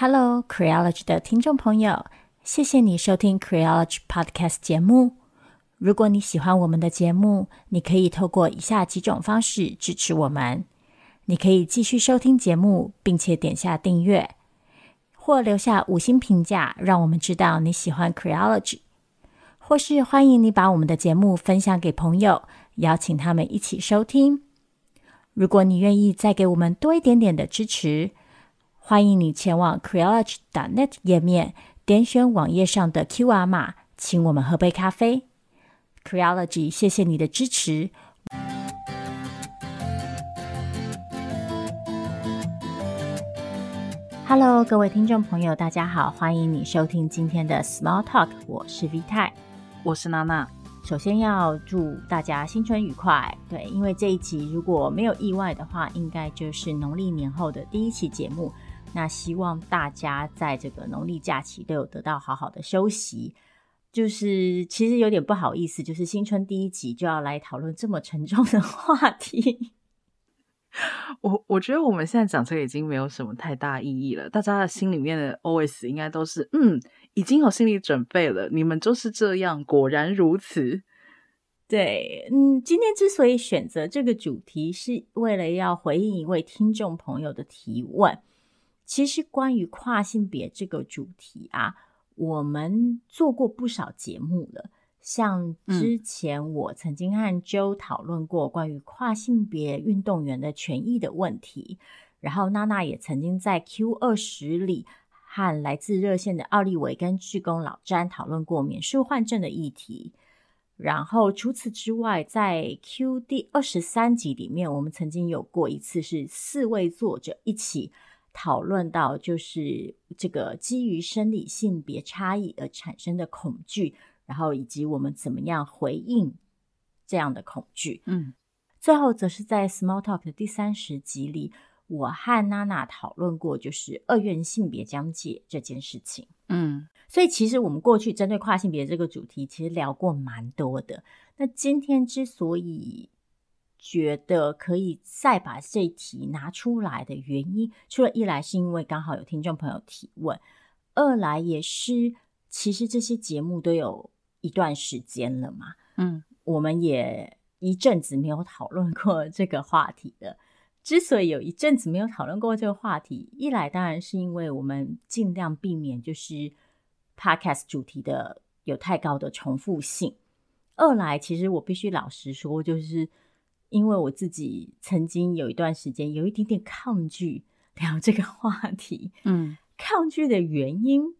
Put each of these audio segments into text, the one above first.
Hello, Creology 的听众朋友，谢谢你收听 Creology Podcast 节目。如果你喜欢我们的节目，你可以透过以下几种方式支持我们：你可以继续收听节目，并且点下订阅，或留下五星评价，让我们知道你喜欢 Creology；或是欢迎你把我们的节目分享给朋友，邀请他们一起收听。如果你愿意再给我们多一点点的支持，欢迎你前往 Creology.net 页面，点选网页上的 QR 码，请我们喝杯咖啡。Creology，谢谢你的支持。Hello，各位听众朋友，大家好，欢迎你收听今天的 Small Talk，我是 V 太，我是娜娜。首先要祝大家新春愉快。对，因为这一集如果没有意外的话，应该就是农历年后的第一期节目。那希望大家在这个农历假期都有得到好好的休息。就是其实有点不好意思，就是新春第一集就要来讨论这么沉重的话题。我我觉得我们现在讲这个已经没有什么太大意义了。大家的心里面的 OS 应该都是嗯，已经有心理准备了。你们就是这样，果然如此。对，嗯，今天之所以选择这个主题，是为了要回应一位听众朋友的提问。其实关于跨性别这个主题啊，我们做过不少节目了。像之前我曾经和 Joe 讨论过关于跨性别运动员的权益的问题，然后娜娜也曾经在 Q 二十里和来自热线的奥利维跟志工老詹讨论过免受换证的议题。然后除此之外，在 Q 第二十三集里面，我们曾经有过一次是四位作者一起。讨论到就是这个基于生理性别差异而产生的恐惧，然后以及我们怎么样回应这样的恐惧。嗯，最后则是在 Small Talk 的第三十集里，我和娜娜讨论过就是二元性别疆界这件事情。嗯，所以其实我们过去针对跨性别这个主题，其实聊过蛮多的。那今天之所以觉得可以再把这题拿出来的原因，除了一来是因为刚好有听众朋友提问，二来也是其实这些节目都有一段时间了嘛，嗯，我们也一阵子没有讨论过这个话题了。之所以有一阵子没有讨论过这个话题，一来当然是因为我们尽量避免就是 podcast 主题的有太高的重复性，二来其实我必须老实说就是。因为我自己曾经有一段时间有一点点抗拒聊这个话题，嗯，抗拒的原因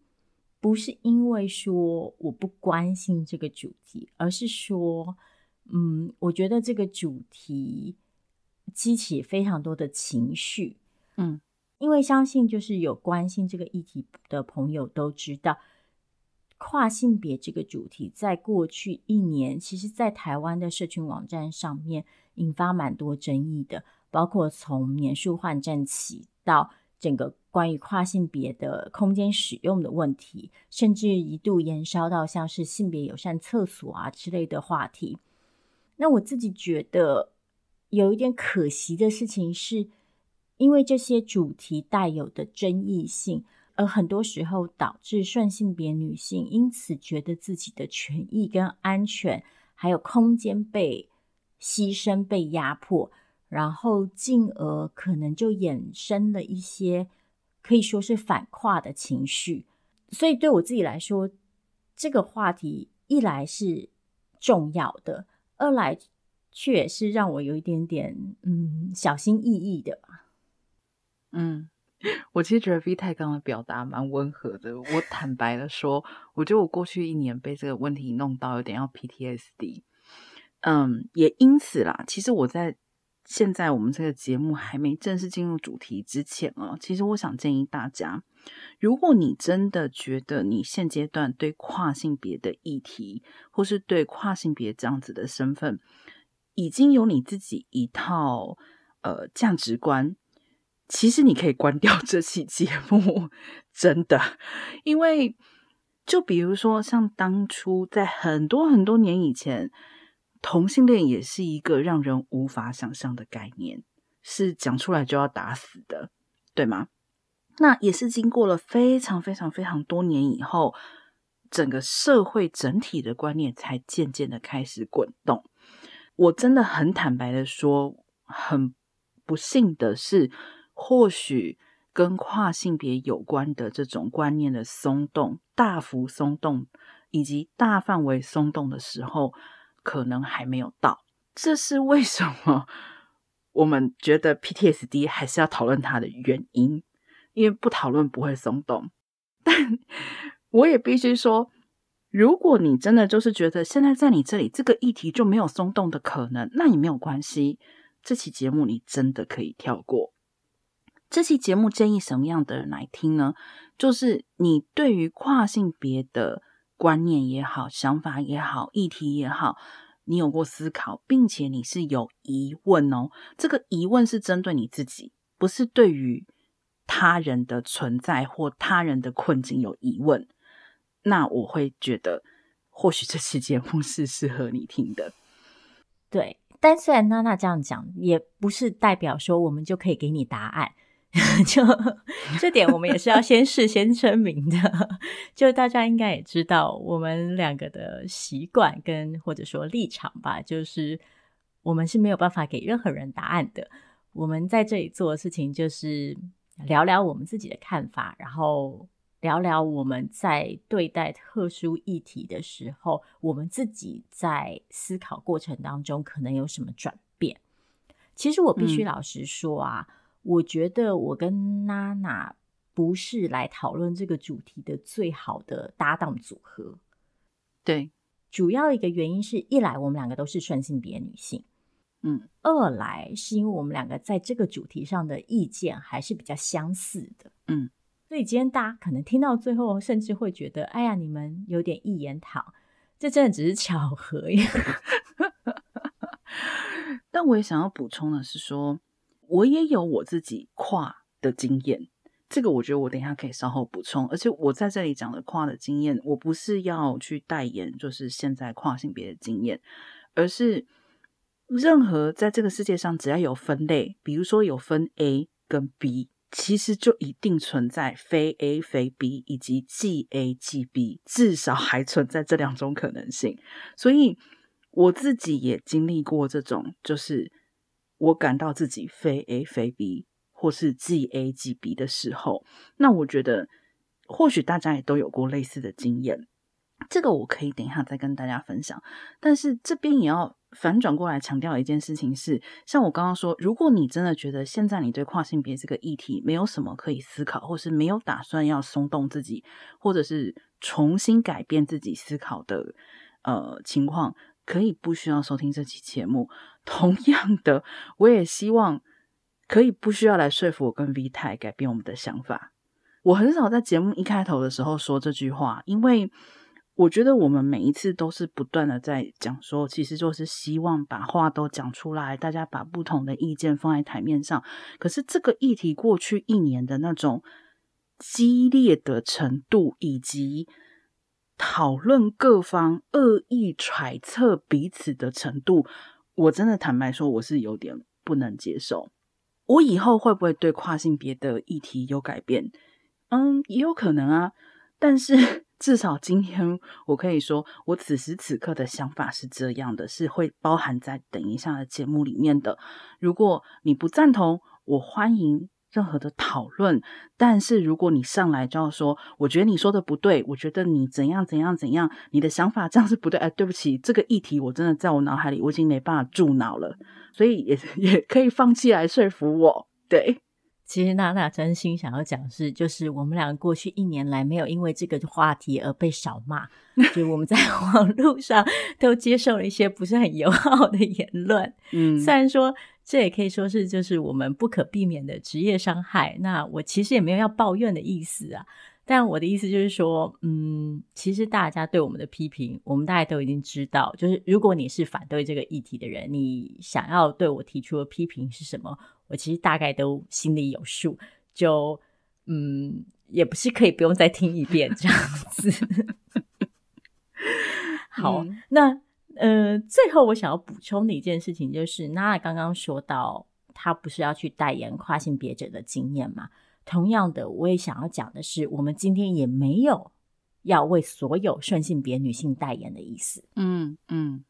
不是因为说我不关心这个主题，而是说，嗯，我觉得这个主题激起非常多的情绪，嗯，因为相信就是有关心这个议题的朋友都知道，跨性别这个主题在过去一年，其实在台湾的社群网站上面。引发蛮多争议的，包括从免数换证起到整个关于跨性别的空间使用的问题，甚至一度延烧到像是性别友善厕所啊之类的话题。那我自己觉得有一点可惜的事情是，因为这些主题带有的争议性，而很多时候导致顺性别女性因此觉得自己的权益跟安全还有空间被。牺牲被压迫，然后进而可能就衍生了一些可以说是反跨的情绪。所以对我自己来说，这个话题一来是重要的，二来却也是让我有一点点嗯小心翼翼的。嗯，我其实觉得 V 太刚的表达蛮温和的。我坦白的说，我觉得我过去一年被这个问题弄到有点要 PTSD。嗯，也因此啦，其实我在现在我们这个节目还没正式进入主题之前啊，其实我想建议大家，如果你真的觉得你现阶段对跨性别的议题，或是对跨性别这样子的身份，已经有你自己一套呃价值观，其实你可以关掉这期节目，真的，因为就比如说像当初在很多很多年以前。同性恋也是一个让人无法想象的概念，是讲出来就要打死的，对吗？那也是经过了非常非常非常多年以后，整个社会整体的观念才渐渐的开始滚动。我真的很坦白的说，很不幸的是，或许跟跨性别有关的这种观念的松动、大幅松动以及大范围松动的时候，可能还没有到。这是为什么？我们觉得 PTSD 还是要讨论它的原因，因为不讨论不会松动。但我也必须说，如果你真的就是觉得现在在你这里这个议题就没有松动的可能，那也没有关系。这期节目你真的可以跳过。这期节目建议什么样的人来听呢？就是你对于跨性别的观念也好、想法也好、议题也好。你有过思考，并且你是有疑问哦。这个疑问是针对你自己，不是对于他人的存在或他人的困境有疑问。那我会觉得，或许这期节目是适合你听的。对，但虽然娜娜这样讲，也不是代表说我们就可以给你答案。就这点，我们也是要先事先声明的。就大家应该也知道，我们两个的习惯跟或者说立场吧，就是我们是没有办法给任何人答案的。我们在这里做的事情，就是聊聊我们自己的看法，然后聊聊我们在对待特殊议题的时候，我们自己在思考过程当中可能有什么转变。其实我必须老实说啊。嗯我觉得我跟娜娜不是来讨论这个主题的最好的搭档组合。对，主要一个原因是一来我们两个都是顺性别女性，嗯，二来是因为我们两个在这个主题上的意见还是比较相似的，嗯，所以今天大家可能听到最后，甚至会觉得，哎呀，你们有点一言堂，这真的只是巧合呀。但我也想要补充的是说。我也有我自己跨的经验，这个我觉得我等一下可以稍后补充。而且我在这里讲的跨的经验，我不是要去代言，就是现在跨性别的经验，而是任何在这个世界上只要有分类，比如说有分 A 跟 B，其实就一定存在非 A 非 B 以及 G A G B，至少还存在这两种可能性。所以我自己也经历过这种，就是。我感到自己非 A 非 B，或是既 A 既 B 的时候，那我觉得或许大家也都有过类似的经验。这个我可以等一下再跟大家分享。但是这边也要反转过来强调一件事情是，像我刚刚说，如果你真的觉得现在你对跨性别这个议题没有什么可以思考，或是没有打算要松动自己，或者是重新改变自己思考的呃情况。可以不需要收听这期节目。同样的，我也希望可以不需要来说服我跟 V 太改变我们的想法。我很少在节目一开头的时候说这句话，因为我觉得我们每一次都是不断的在讲说，其实就是希望把话都讲出来，大家把不同的意见放在台面上。可是这个议题过去一年的那种激烈的程度，以及讨论各方恶意揣测彼此的程度，我真的坦白说，我是有点不能接受。我以后会不会对跨性别的议题有改变？嗯，也有可能啊。但是 至少今天我可以说，我此时此刻的想法是这样的，是会包含在等一下的节目里面的。如果你不赞同，我欢迎。任何的讨论，但是如果你上来就要说，我觉得你说的不对，我觉得你怎样怎样怎样，你的想法这样是不对。哎，对不起，这个议题我真的在我脑海里我已经没办法住脑了，所以也 也可以放弃来说服我。对，其实娜娜真心想要讲的是，就是我们两个过去一年来没有因为这个话题而被少骂，就我们在网络上都接受了一些不是很友好的言论。嗯，虽然说。这也可以说是就是我们不可避免的职业伤害。那我其实也没有要抱怨的意思啊，但我的意思就是说，嗯，其实大家对我们的批评，我们大家都已经知道。就是如果你是反对这个议题的人，你想要对我提出的批评是什么，我其实大概都心里有数。就嗯，也不是可以不用再听一遍这样子。好，嗯、那。呃，最后我想要补充的一件事情就是，娜娜刚刚说到，她不是要去代言跨性别者的经验嘛？同样的，我也想要讲的是，我们今天也没有要为所有顺性别女性代言的意思。嗯嗯，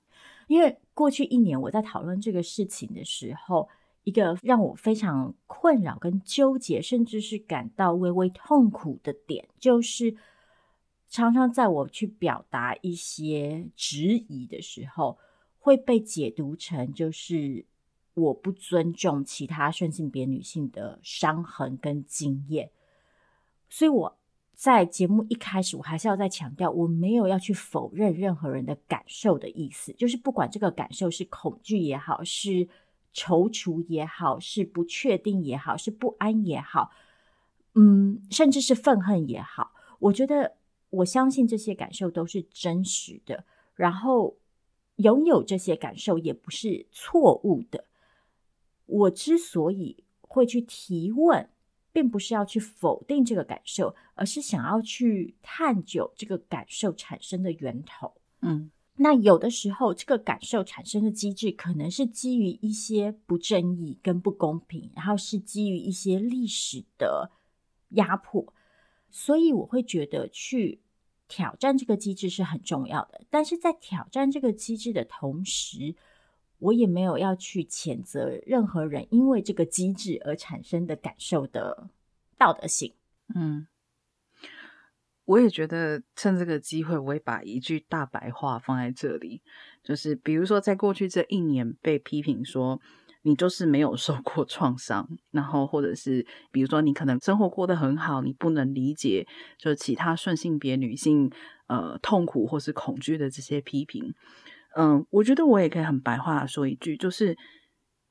因为过去一年我在讨论这个事情的时候，一个让我非常困扰跟纠结，甚至是感到微微痛苦的点，就是常常在我去表达一些质疑的时候，会被解读成就是我不尊重其他顺性别女性的伤痕跟经验。所以我在节目一开始，我还是要再强调，我没有要去否认任何人的感受的意思，就是不管这个感受是恐惧也好，是。踌躇也好，是不确定也好，是不安也好，嗯，甚至是愤恨也好，我觉得我相信这些感受都是真实的。然后拥有这些感受也不是错误的。我之所以会去提问，并不是要去否定这个感受，而是想要去探究这个感受产生的源头。嗯。那有的时候，这个感受产生的机制可能是基于一些不正义跟不公平，然后是基于一些历史的压迫，所以我会觉得去挑战这个机制是很重要的。但是在挑战这个机制的同时，我也没有要去谴责任何人因为这个机制而产生的感受的道德性。嗯。我也觉得趁这个机会，我也把一句大白话放在这里，就是比如说，在过去这一年被批评说你就是没有受过创伤，然后或者是比如说你可能生活过得很好，你不能理解就其他顺性别女性呃痛苦或是恐惧的这些批评，嗯、我觉得我也可以很白话说一句，就是。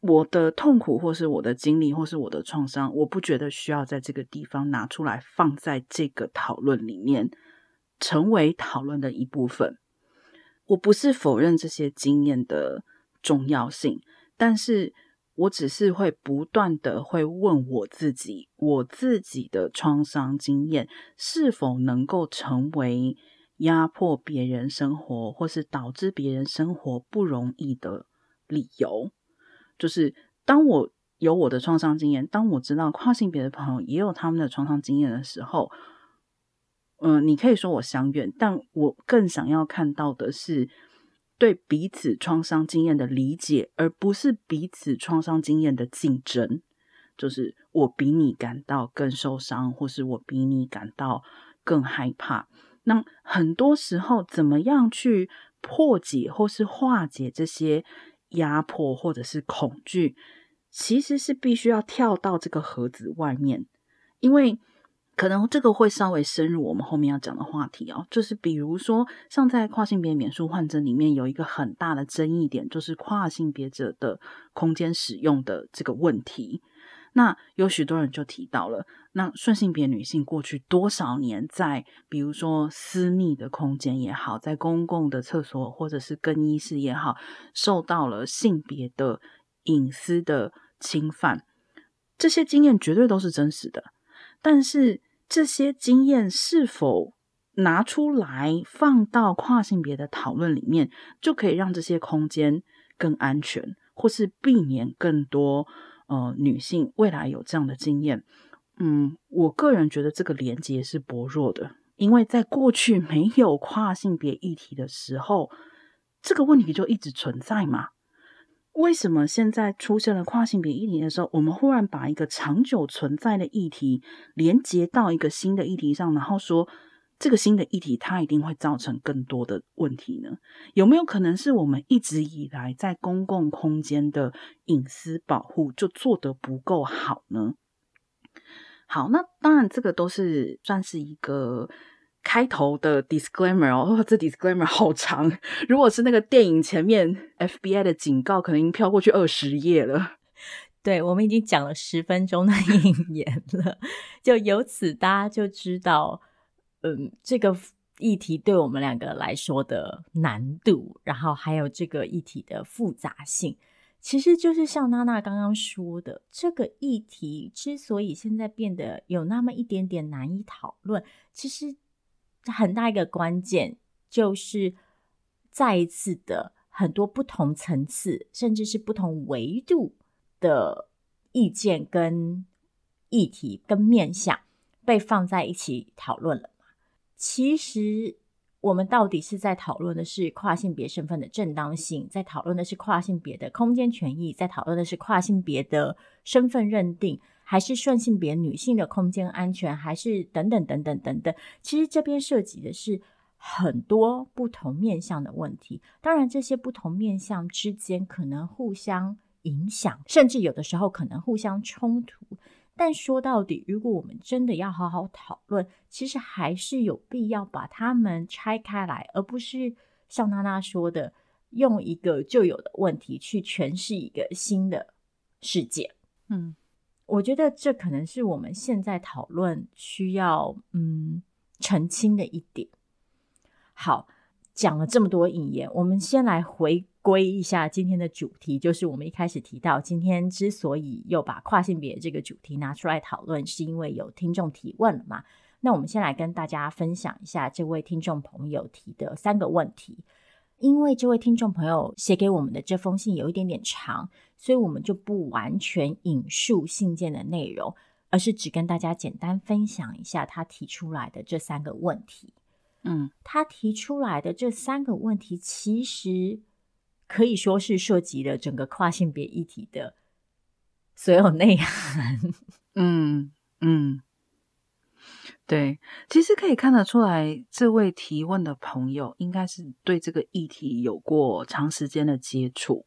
我的痛苦，或是我的经历，或是我的创伤，我不觉得需要在这个地方拿出来放在这个讨论里面，成为讨论的一部分。我不是否认这些经验的重要性，但是我只是会不断的会问我自己，我自己的创伤经验是否能够成为压迫别人生活，或是导致别人生活不容易的理由。就是当我有我的创伤经验，当我知道跨性别的朋友也有他们的创伤经验的时候，嗯、你可以说我相怨，但我更想要看到的是对彼此创伤经验的理解，而不是彼此创伤经验的竞争。就是我比你感到更受伤，或是我比你感到更害怕。那很多时候，怎么样去破解或是化解这些？压迫或者是恐惧，其实是必须要跳到这个盒子外面，因为可能这个会稍微深入我们后面要讲的话题哦。就是比如说，像在跨性别免术患者里面有一个很大的争议点，就是跨性别者的空间使用的这个问题。那有许多人就提到了，那顺性别女性过去多少年在，比如说私密的空间也好，在公共的厕所或者是更衣室也好，受到了性别的隐私的侵犯，这些经验绝对都是真实的。但是这些经验是否拿出来放到跨性别的讨论里面，就可以让这些空间更安全，或是避免更多？呃，女性未来有这样的经验，嗯，我个人觉得这个连接是薄弱的，因为在过去没有跨性别议题的时候，这个问题就一直存在嘛。为什么现在出现了跨性别议题的时候，我们忽然把一个长久存在的议题连接到一个新的议题上，然后说，这个新的议题，它一定会造成更多的问题呢？有没有可能是我们一直以来在公共空间的隐私保护就做得不够好呢？好，那当然，这个都是算是一个开头的 disclaimer 哦。这 disclaimer 好长，如果是那个电影前面 FBI 的警告，可能已经飘过去二十页了。对，我们已经讲了十分钟的 引言了，就由此大家就知道。嗯，这个议题对我们两个来说的难度，然后还有这个议题的复杂性，其实就是像娜娜刚刚说的，这个议题之所以现在变得有那么一点点难以讨论，其实很大一个关键就是再一次的很多不同层次，甚至是不同维度的意见跟议题跟面向被放在一起讨论了？其实我们到底是在讨论的是跨性别身份的正当性，在讨论的是跨性别的空间权益，在讨论的是跨性别的身份认定，还是顺性别女性的空间安全，还是等等等等等等？其实这边涉及的是很多不同面向的问题。当然，这些不同面向之间可能互相影响，甚至有的时候可能互相冲突。但说到底，如果我们真的要好好讨论，其实还是有必要把它们拆开来，而不是像娜娜说的，用一个旧有的问题去诠释一个新的世界。嗯，我觉得这可能是我们现在讨论需要嗯澄清的一点。好，讲了这么多引言，我们先来回。归一下今天的主题，就是我们一开始提到，今天之所以又把跨性别这个主题拿出来讨论，是因为有听众提问了嘛？那我们先来跟大家分享一下这位听众朋友提的三个问题。因为这位听众朋友写给我们的这封信有一点点长，所以我们就不完全引述信件的内容，而是只跟大家简单分享一下他提出来的这三个问题。嗯，他提出来的这三个问题其实。可以说是涉及了整个跨性别议题的所有内涵。嗯嗯，对，其实可以看得出来，这位提问的朋友应该是对这个议题有过长时间的接触，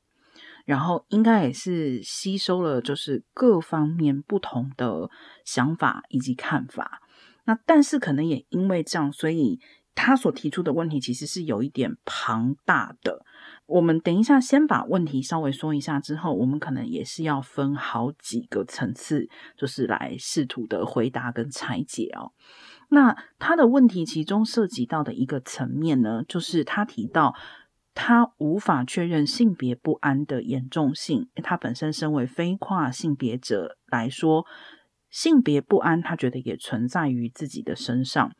然后应该也是吸收了就是各方面不同的想法以及看法。那但是可能也因为这样，所以他所提出的问题其实是有一点庞大的。我们等一下先把问题稍微说一下，之后我们可能也是要分好几个层次，就是来试图的回答跟拆解哦。那他的问题其中涉及到的一个层面呢，就是他提到他无法确认性别不安的严重性。他本身身为非跨性别者来说，性别不安他觉得也存在于自己的身上。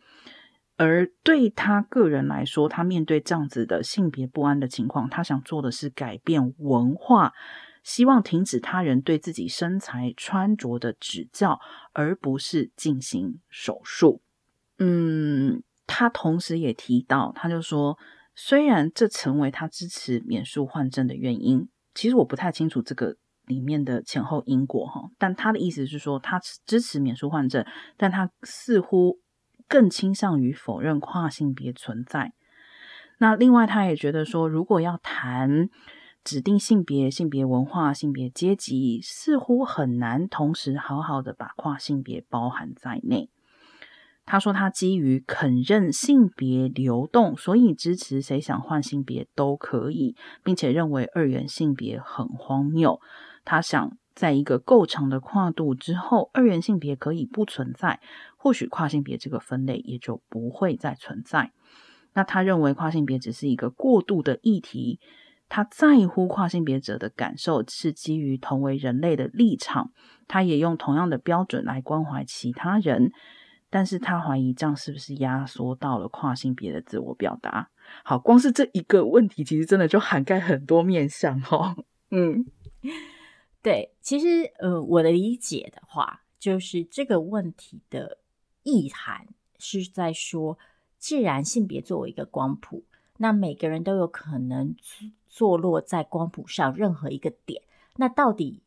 而对他个人来说，他面对这样子的性别不安的情况，他想做的是改变文化，希望停止他人对自己身材穿着的指教，而不是进行手术。嗯，他同时也提到，他就说，虽然这成为他支持免术换证的原因，其实我不太清楚这个里面的前后因果哈，但他的意思是说，他支持免术换证，但他似乎。更倾向于否认跨性别存在。那另外，他也觉得说，如果要谈指定性别、性别文化、性别阶级，似乎很难同时好好的把跨性别包含在内。他说，他基于肯认性别流动，所以支持谁想换性别都可以，并且认为二元性别很荒谬。他想。在一个够长的跨度之后，二元性别可以不存在，或许跨性别这个分类也就不会再存在。那他认为跨性别只是一个过渡的议题，他在乎跨性别者的感受是基于同为人类的立场，他也用同样的标准来关怀其他人，但是他怀疑这样是不是压缩到了跨性别的自我表达？好，光是这一个问题，其实真的就涵盖很多面向哦。嗯。对，其实呃，我的理解的话，就是这个问题的意涵是在说，既然性别作为一个光谱，那每个人都有可能坐落在光谱上任何一个点。那到底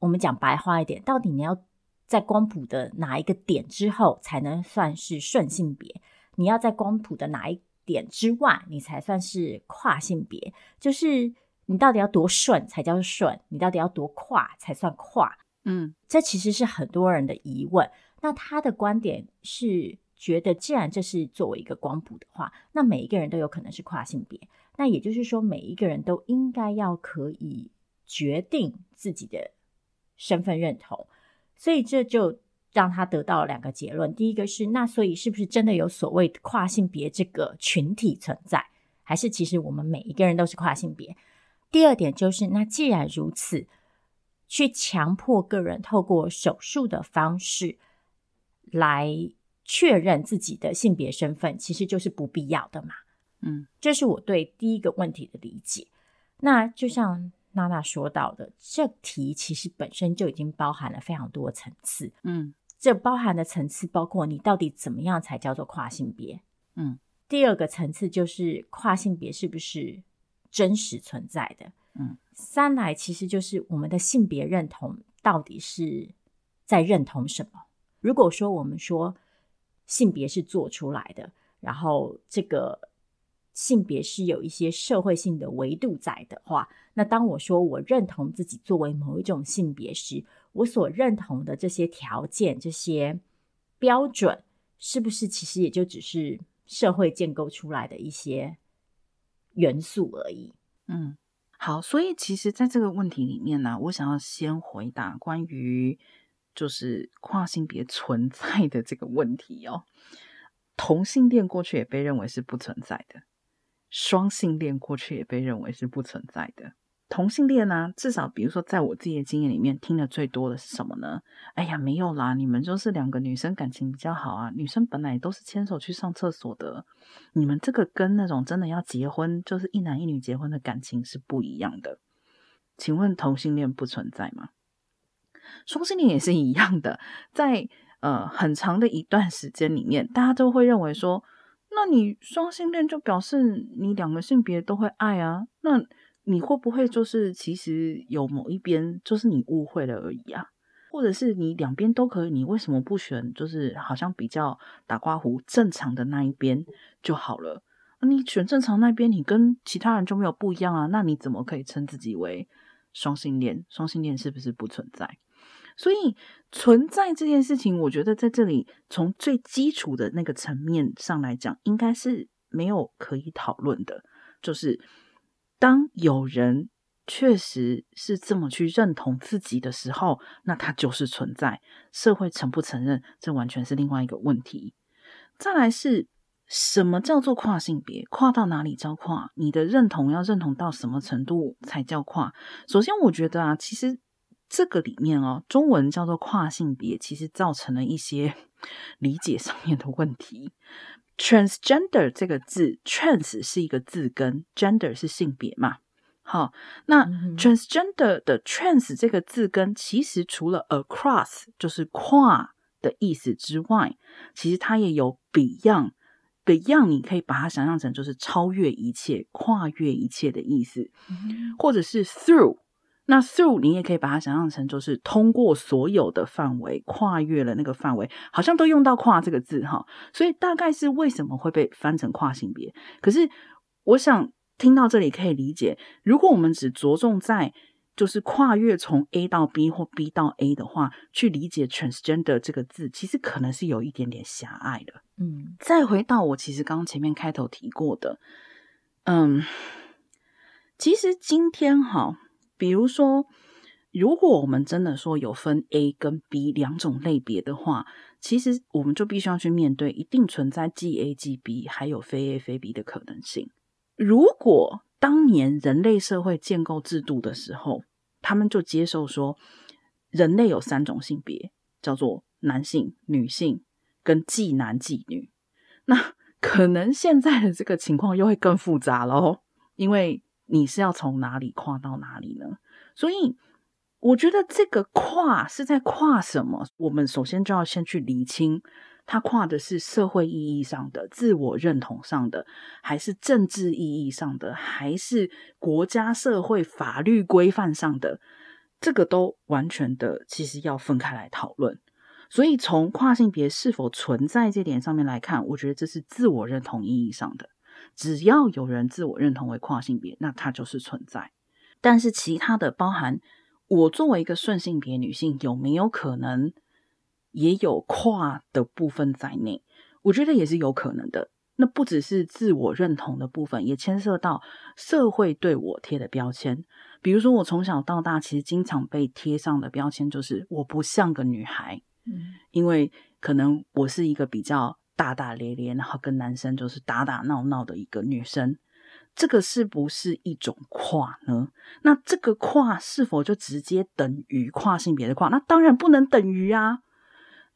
我们讲白话一点，到底你要在光谱的哪一个点之后才能算是顺性别？你要在光谱的哪一点之外，你才算是跨性别？就是。你到底要多顺才叫顺？你到底要多跨才算跨？嗯，这其实是很多人的疑问。那他的观点是觉得，既然这是作为一个光谱的话，那每一个人都有可能是跨性别。那也就是说，每一个人都应该要可以决定自己的身份认同。所以这就让他得到了两个结论：第一个是，那所以是不是真的有所谓的跨性别这个群体存在？还是其实我们每一个人都是跨性别？第二点就是，那既然如此，去强迫个人透过手术的方式来确认自己的性别身份，其实就是不必要的嘛。嗯，这是我对第一个问题的理解。那就像娜娜说到的，这题其实本身就已经包含了非常多层次。嗯，这包含的层次包括你到底怎么样才叫做跨性别？嗯，第二个层次就是跨性别是不是真实存在的？嗯，三来其实就是我们的性别认同到底是在认同什么？如果说我们说性别是做出来的，然后这个性别是有一些社会性的维度在的话，那当我说我认同自己作为某一种性别时，我所认同的这些条件、这些标准，是不是其实也就只是社会建构出来的一些元素而已？嗯，好，所以其实在这个问题里面呢，我想要先回答关于就是跨性别存在的这个问题哦。同性恋过去也被认为是不存在的。双性恋过去也被认为是不存在的。同性恋呢、啊，至少比如说，在我自己的经验里面，听的最多的是什么呢？哎呀，没有啦，你们就是两个女生感情比较好啊，女生本来都是牵手去上厕所的，你们这个跟那种真的要结婚，就是一男一女结婚的感情是不一样的。请问同性恋不存在吗？双性恋也是一样的，在呃很长的一段时间里面，大家都会认为说。那你双性恋就表示你两个性别都会爱啊？那你会不会就是其实有某一边就是你误会了而已啊？或者是你两边都可以，你为什么不选就是好像比较打刮胡正常的那一边就好了？你选正常那边，你跟其他人就没有不一样啊？那你怎么可以称自己为双性恋？双性恋是不是不存在？所以存在这件事情，我觉得在这里从最基础的那个层面上来讲，应该是没有可以讨论的。就是当有人确实是这么去认同自己的时候，那他就是存在。社会承不承认，这完全是另外一个问题。再来是什么叫做跨性别？跨到哪里叫跨？你的认同要认同到什么程度才叫跨？首先，我觉得啊，其实。这个里面哦，中文叫做跨性别，其实造成了一些 理解上面的问题。Transgender 这个字，trans 是一个字根，gender 是性别嘛。好，那 transgender 的 trans 这个字根，其实除了 across 就是跨的意思之外，其实它也有 beyond。beyond 你可以把它想象成就是超越一切、跨越一切的意思，或者是 through。那 through 你也可以把它想象成就是通过所有的范围，跨越了那个范围，好像都用到“跨”这个字哈，所以大概是为什么会被翻成跨性别？可是我想听到这里可以理解，如果我们只着重在就是跨越从 A 到 B 或 B 到 A 的话，去理解 transgender 这个字，其实可能是有一点点狭隘的。嗯，再回到我其实刚刚前面开头提过的，嗯，其实今天哈。比如说，如果我们真的说有分 A 跟 B 两种类别的话，其实我们就必须要去面对一定存在既 A 既 B，还有非 A 非 B 的可能性。如果当年人类社会建构制度的时候，他们就接受说人类有三种性别，叫做男性、女性跟既男既女，那可能现在的这个情况又会更复杂咯，因为。你是要从哪里跨到哪里呢？所以我觉得这个跨是在跨什么？我们首先就要先去厘清，它跨的是社会意义上的、自我认同上的，还是政治意义上的，还是国家社会法律规范上的？这个都完全的其实要分开来讨论。所以从跨性别是否存在这点上面来看，我觉得这是自我认同意义上的。只要有人自我认同为跨性别，那它就是存在。但是其他的，包含我作为一个顺性别女性，有没有可能也有跨的部分在内？我觉得也是有可能的。那不只是自我认同的部分，也牵涉到社会对我贴的标签。比如说，我从小到大其实经常被贴上的标签就是我不像个女孩，嗯，因为可能我是一个比较。大大咧咧，然后跟男生就是打打闹闹的一个女生，这个是不是一种跨呢？那这个跨是否就直接等于跨性别的跨？那当然不能等于啊！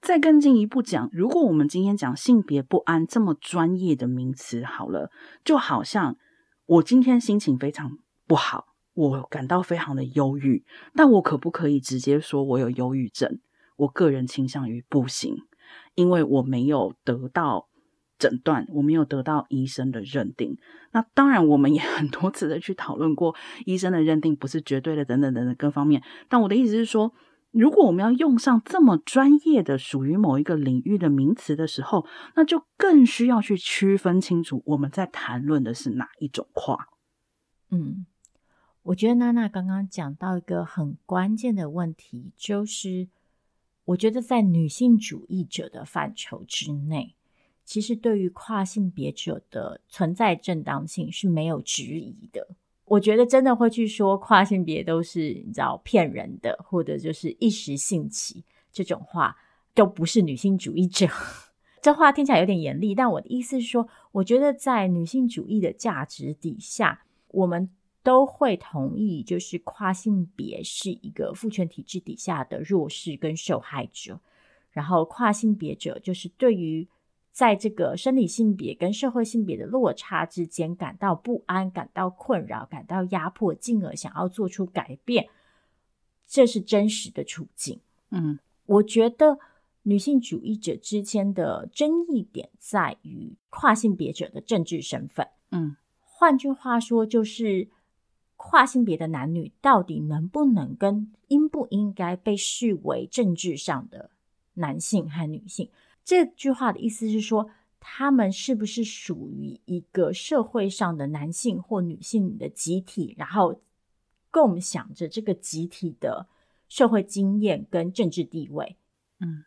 再更进一步讲，如果我们今天讲性别不安这么专业的名词，好了，就好像我今天心情非常不好，我感到非常的忧郁，但我可不可以直接说我有忧郁症？我个人倾向于不行，因为我没有得到诊断，我没有得到医生的认定。那当然，我们也很多次的去讨论过，医生的认定不是绝对的，等等等等各方面。但我的意思是说，如果我们要用上这么专业的属于某一个领域的名词的时候，那就更需要去区分清楚我们在谈论的是哪一种跨。嗯。我觉得娜娜刚刚讲到一个很关键的问题，就是我觉得在女性主义者的范畴之内，其实对于跨性别者的存在正当性是没有质疑的。我觉得真的会去说跨性别都是你知道骗人的，或者就是一时兴起这种话，都不是女性主义者。这话听起来有点严厉，但我的意思是说，我觉得在女性主义的价值底下，我们。都会同意，就是跨性别是一个父权体制底下的弱势跟受害者，然后跨性别者就是对于在这个生理性别跟社会性别的落差之间感到不安、感到困扰、感到压迫，进而想要做出改变，这是真实的处境。嗯，我觉得女性主义者之间的争议点在于跨性别者的政治身份。嗯，换句话说就是。跨性别的男女到底能不能跟应不应该被视为政治上的男性和女性？这句话的意思是说，他们是不是属于一个社会上的男性或女性的集体，然后共享着这个集体的社会经验跟政治地位？嗯，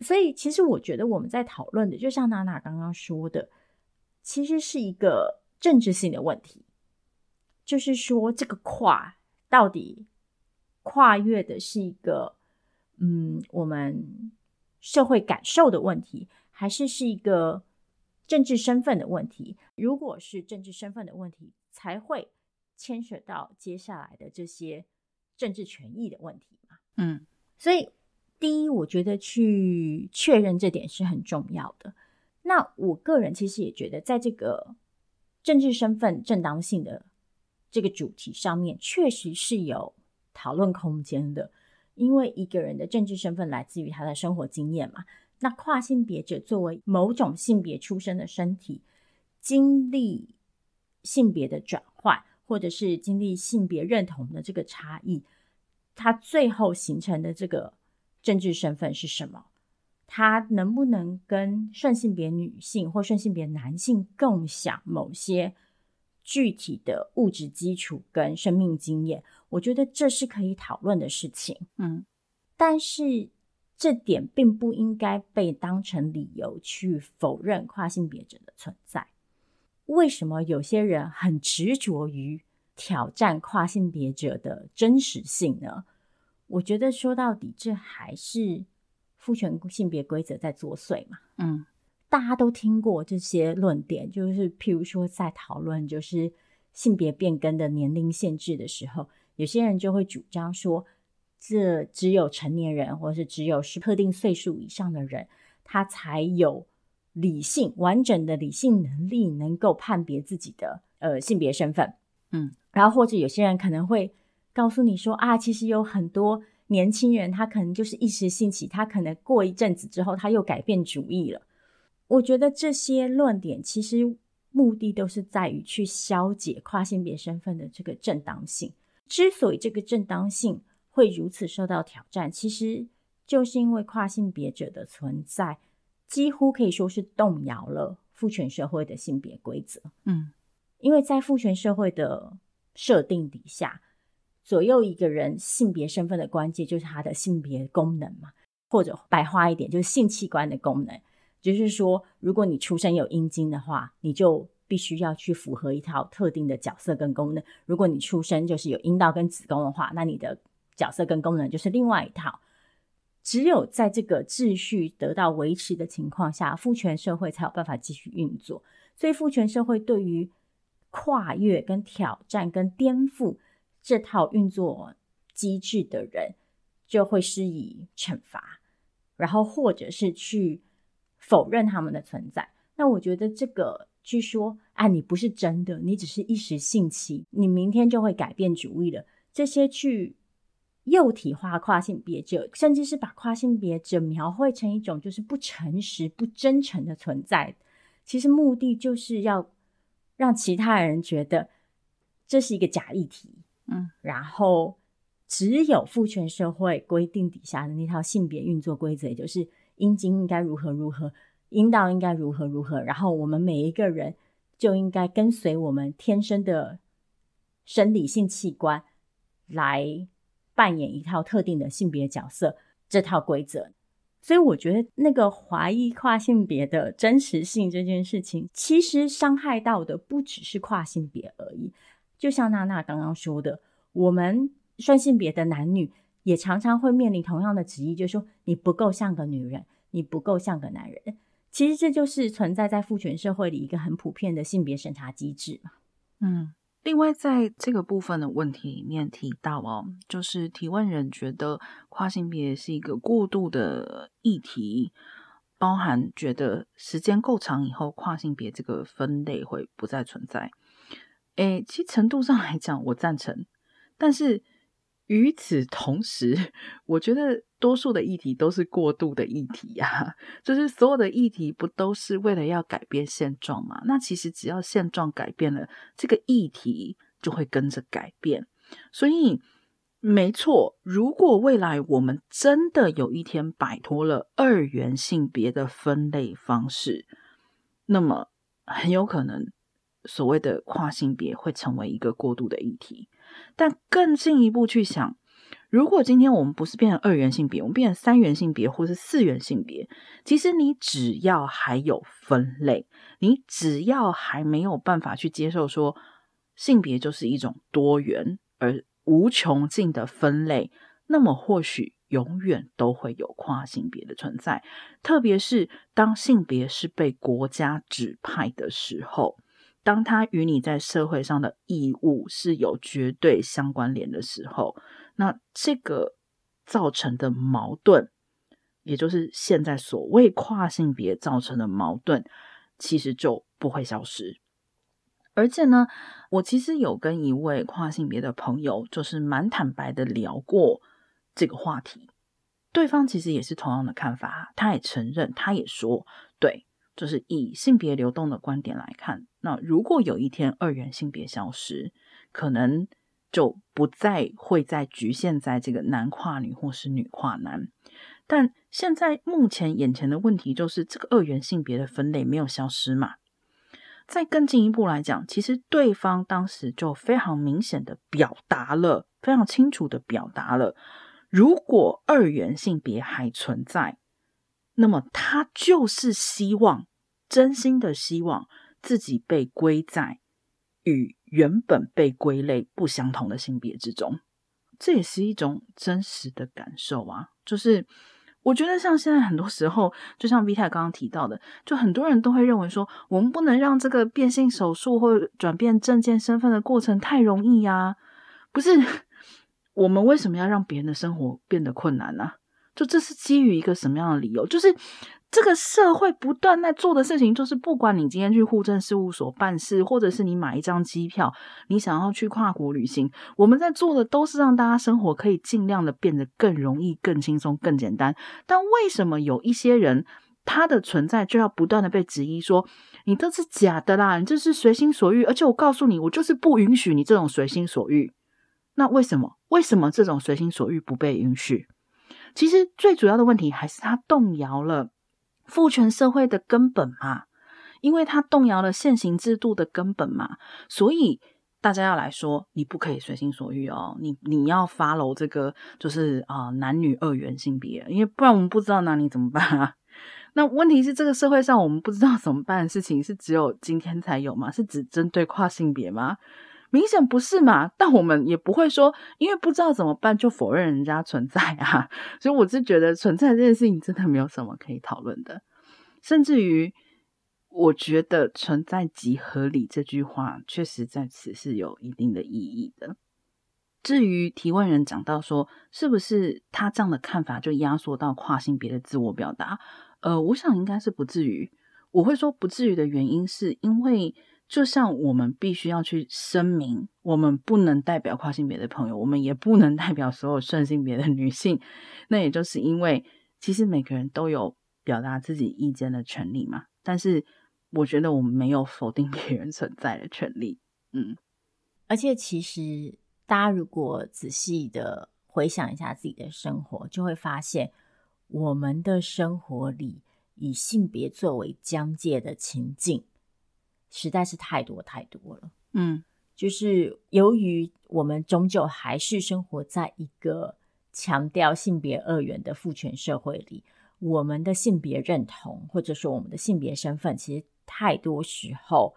所以其实我觉得我们在讨论的，就像娜娜刚刚说的，其实是一个政治性的问题。就是说，这个跨到底跨越的是一个嗯，我们社会感受的问题，还是是一个政治身份的问题？如果是政治身份的问题，才会牵扯到接下来的这些政治权益的问题嘛。嗯，所以第一，我觉得去确认这点是很重要的。那我个人其实也觉得，在这个政治身份正当性的。这个主题上面确实是有讨论空间的，因为一个人的政治身份来自于他的生活经验嘛。那跨性别者作为某种性别出生的身体，经历性别的转换，或者是经历性别认同的这个差异，他最后形成的这个政治身份是什么？他能不能跟顺性别女性或顺性别男性共享某些？具体的物质基础跟生命经验，我觉得这是可以讨论的事情。嗯，但是这点并不应该被当成理由去否认跨性别者的存在。为什么有些人很执着于挑战跨性别者的真实性呢？我觉得说到底，这还是父权性别规则在作祟嘛。嗯。大家都听过这些论点，就是譬如说在讨论就是性别变更的年龄限制的时候，有些人就会主张说，这只有成年人或是只有是特定岁数以上的人，他才有理性完整的理性能力，能够判别自己的呃性别身份。嗯，然后或者有些人可能会告诉你说啊，其实有很多年轻人他可能就是一时兴起，他可能过一阵子之后他又改变主意了。我觉得这些论点其实目的都是在于去消解跨性别身份的这个正当性。之所以这个正当性会如此受到挑战，其实就是因为跨性别者的存在，几乎可以说是动摇了父权社会的性别规则。嗯，因为在父权社会的设定底下，左右一个人性别身份的关键就是他的性别功能嘛，或者白话一点就是性器官的功能。就是说，如果你出生有阴茎的话，你就必须要去符合一套特定的角色跟功能；如果你出生就是有阴道跟子宫的话，那你的角色跟功能就是另外一套。只有在这个秩序得到维持的情况下，父权社会才有办法继续运作。所以，父权社会对于跨越、跟挑战、跟颠覆这套运作机制的人，就会施以惩罚，然后或者是去。否认他们的存在，那我觉得这个去说啊，你不是真的，你只是一时兴起，你明天就会改变主意了。这些去幼体化跨性别者，甚至是把跨性别者描绘成一种就是不诚实、不真诚的存在，其实目的就是要让其他人觉得这是一个假议题。嗯，然后只有父权社会规定底下的那套性别运作规则，也就是阴茎应该如何如何。阴道应该如何如何，然后我们每一个人就应该跟随我们天生的生理性器官来扮演一套特定的性别角色，这套规则。所以我觉得那个怀疑跨性别的真实性这件事情，其实伤害到的不只是跨性别而已。就像娜娜刚刚说的，我们算性别的男女也常常会面临同样的质疑，就是说你不够像个女人，你不够像个男人。其实这就是存在在父权社会里一个很普遍的性别审查机制。嗯，另外在这个部分的问题里面提到哦，就是提问人觉得跨性别是一个过度的议题，包含觉得时间够长以后，跨性别这个分类会不再存在。诶，其实程度上来讲，我赞成，但是。与此同时，我觉得多数的议题都是过度的议题呀、啊，就是所有的议题不都是为了要改变现状吗？那其实只要现状改变了，这个议题就会跟着改变。所以，没错，如果未来我们真的有一天摆脱了二元性别的分类方式，那么很有可能所谓的跨性别会成为一个过渡的议题。但更进一步去想，如果今天我们不是变成二元性别，我们变成三元性别或是四元性别，其实你只要还有分类，你只要还没有办法去接受说性别就是一种多元而无穷尽的分类，那么或许永远都会有跨性别的存在。特别是当性别是被国家指派的时候。当他与你在社会上的义务是有绝对相关联的时候，那这个造成的矛盾，也就是现在所谓跨性别造成的矛盾，其实就不会消失。而且呢，我其实有跟一位跨性别的朋友，就是蛮坦白的聊过这个话题，对方其实也是同样的看法，他也承认，他也说，对。就是以性别流动的观点来看，那如果有一天二元性别消失，可能就不再会再局限在这个男跨女或是女跨男。但现在目前眼前的问题就是，这个二元性别的分类没有消失嘛？再更进一步来讲，其实对方当时就非常明显的表达了，非常清楚的表达了，如果二元性别还存在。那么他就是希望，真心的希望自己被归在与原本被归类不相同的性别之中，这也是一种真实的感受啊。就是我觉得像现在很多时候，就像 Vita 刚刚提到的，就很多人都会认为说，我们不能让这个变性手术或转变证件身份的过程太容易呀。不是，我们为什么要让别人的生活变得困难呢？就这是基于一个什么样的理由？就是这个社会不断在做的事情，就是不管你今天去户政事务所办事，或者是你买一张机票，你想要去跨国旅行，我们在做的都是让大家生活可以尽量的变得更容易、更轻松、更简单。但为什么有一些人他的存在就要不断的被质疑说，说你这是假的啦，你这是随心所欲，而且我告诉你，我就是不允许你这种随心所欲。那为什么？为什么这种随心所欲不被允许？其实最主要的问题还是他动摇了父权社会的根本嘛，因为他动摇了现行制度的根本嘛，所以大家要来说，你不可以随心所欲哦，你你要 follow 这个就是啊、男女二元性别，因为不然我们不知道拿你怎么办啊。那问题是这个社会上我们不知道怎么办的事情是只有今天才有吗？是只针对跨性别吗？明显不是嘛，但我们也不会说，因为不知道怎么办就否认人家存在啊。所以我是觉得存在这件事情真的没有什么可以讨论的，甚至于我觉得存在即合理这句话确实在此是有一定的意义的。至于提问人讲到说，是不是他这样的看法就压缩到跨性别的自我表达？呃，我想应该是不至于。我会说不至于的原因，是因为就像我们必须要去声明，我们不能代表跨性别的朋友，我们也不能代表所有顺性别的女性。那也就是因为，其实每个人都有表达自己意见的权利嘛。但是，我觉得我们没有否定别人存在的权利。嗯，而且其实大家如果仔细的回想一下自己的生活，就会发现我们的生活里。以性别作为疆界的情境，实在是太多太多了。嗯，就是由于我们终究还是生活在一个强调性别二元的父权社会里，我们的性别认同或者说我们的性别身份，其实太多时候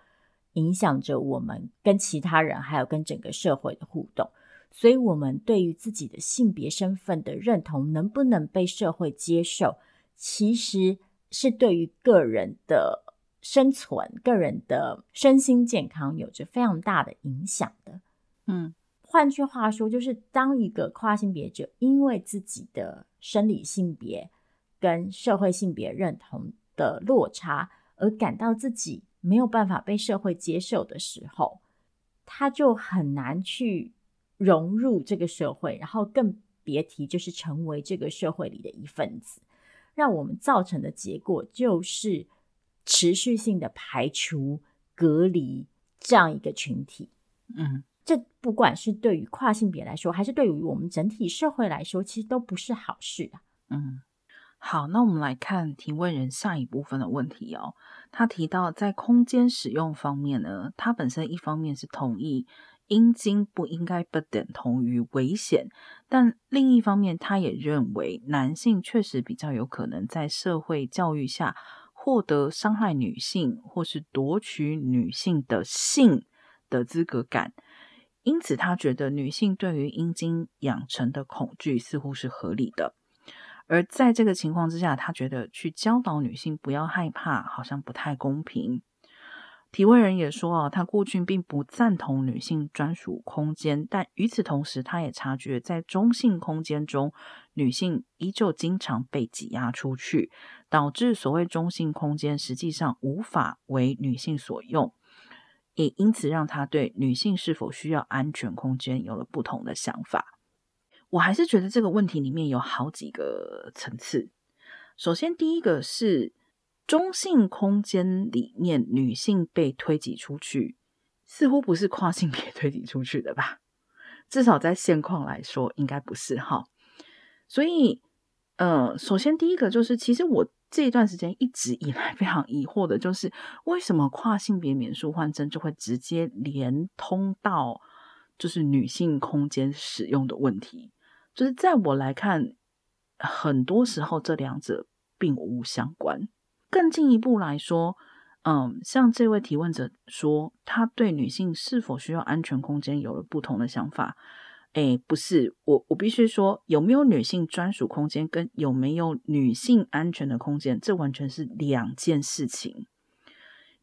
影响着我们跟其他人还有跟整个社会的互动。所以，我们对于自己的性别身份的认同能不能被社会接受，其实。是对于个人的生存、个人的身心健康有着非常大的影响的。嗯，换句话说，就是当一个跨性别者因为自己的生理性别跟社会性别认同的落差而感到自己没有办法被社会接受的时候，他就很难去融入这个社会，然后更别提就是成为这个社会里的一份子。让我们造成的结果就是持续性的排除、隔离这样一个群体。嗯，这不管是对于跨性别来说，还是对于我们整体社会来说，其实都不是好事啊。嗯，好，那我们来看提问人下一部分的问题哦。他提到在空间使用方面呢，他本身一方面是同意。阴茎不应该不等同于危险，但另一方面，他也认为男性确实比较有可能在社会教育下获得伤害女性或是夺取女性的性的资格感，因此他觉得女性对于阴茎养成的恐惧似乎是合理的。而在这个情况之下，他觉得去教导女性不要害怕，好像不太公平。提问人也说啊，他过去并不赞同女性专属空间，但与此同时，他也察觉在中性空间中，女性依旧经常被挤压出去，导致所谓中性空间实际上无法为女性所用，也因此让他对女性是否需要安全空间有了不同的想法。我还是觉得这个问题里面有好几个层次。首先，第一个是。中性空间里面，女性被推挤出去，似乎不是跨性别推挤出去的吧？至少在现况来说，应该不是哈。所以，呃，首先第一个就是，其实我这一段时间一直以来非常疑惑的，就是为什么跨性别免术换证就会直接连通到就是女性空间使用的问题？就是在我来看，很多时候这两者并无相关。更进一步来说，嗯，像这位提问者说，他对女性是否需要安全空间有了不同的想法。诶，不是，我我必须说，有没有女性专属空间跟有没有女性安全的空间，这完全是两件事情。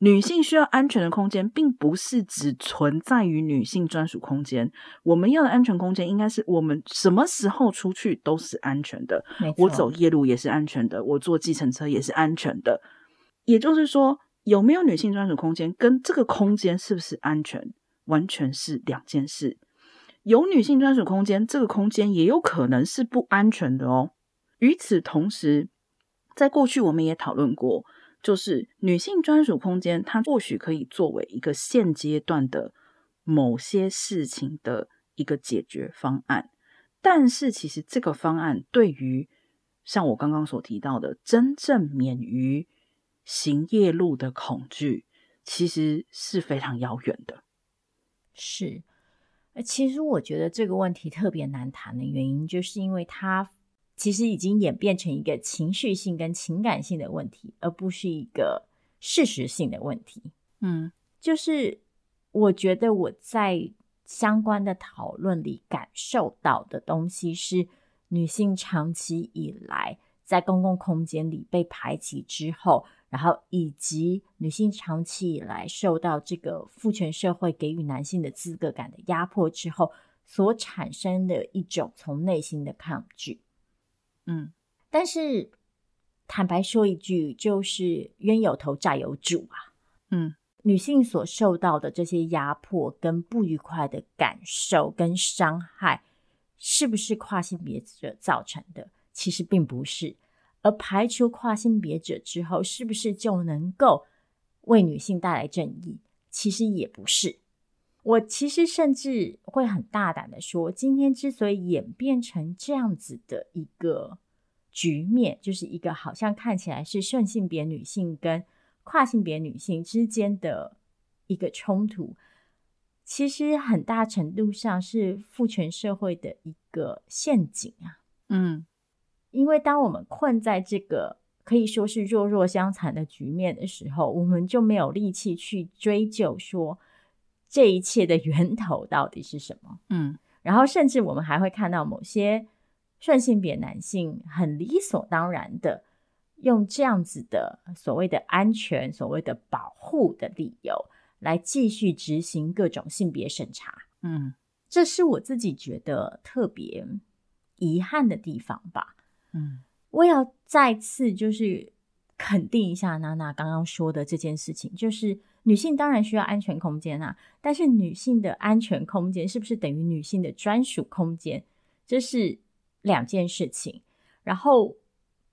女性需要安全的空间，并不是只存在于女性专属空间。我们要的安全空间，应该是我们什么时候出去都是安全的。我走夜路也是安全的，我坐计程车也是安全的。也就是说，有没有女性专属空间，跟这个空间是不是安全，完全是两件事。有女性专属空间，这个空间也有可能是不安全的哦。与此同时，在过去我们也讨论过。就是女性专属空间，它或许可以作为一个现阶段的某些事情的一个解决方案，但是其实这个方案对于像我刚刚所提到的真正免于行夜路的恐惧，其实是非常遥远的。是，其实我觉得这个问题特别难谈的原因，就是因为它。其实已经演变成一个情绪性跟情感性的问题，而不是一个事实性的问题。嗯，就是我觉得我在相关的讨论里感受到的东西是，女性长期以来在公共空间里被排挤之后，然后以及女性长期以来受到这个父权社会给予男性的资格感的压迫之后，所产生的一种从内心的抗拒。嗯，但是坦白说一句，就是冤有头债有主啊。嗯，女性所受到的这些压迫、跟不愉快的感受、跟伤害，是不是跨性别者造成的？其实并不是。而排除跨性别者之后，是不是就能够为女性带来正义？其实也不是。我其实甚至会很大胆的说，今天之所以演变成这样子的一个。局面就是一个好像看起来是顺性别女性跟跨性别女性之间的一个冲突，其实很大程度上是父权社会的一个陷阱啊。嗯，因为当我们困在这个可以说是弱弱相残的局面的时候，我们就没有力气去追究说这一切的源头到底是什么。嗯，然后甚至我们还会看到某些。顺性别男性很理所当然的用这样子的所谓的安全、所谓的保护的理由来继续执行各种性别审查。嗯，这是我自己觉得特别遗憾的地方吧。嗯，我要再次就是肯定一下娜娜刚刚说的这件事情，就是女性当然需要安全空间啊，但是女性的安全空间是不是等于女性的专属空间？这是。两件事情，然后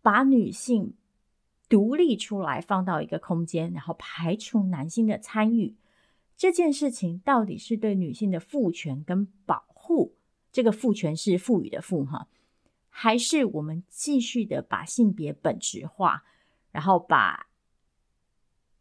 把女性独立出来放到一个空间，然后排除男性的参与，这件事情到底是对女性的赋权跟保护？这个赋权是赋予的赋哈，还是我们继续的把性别本质化，然后把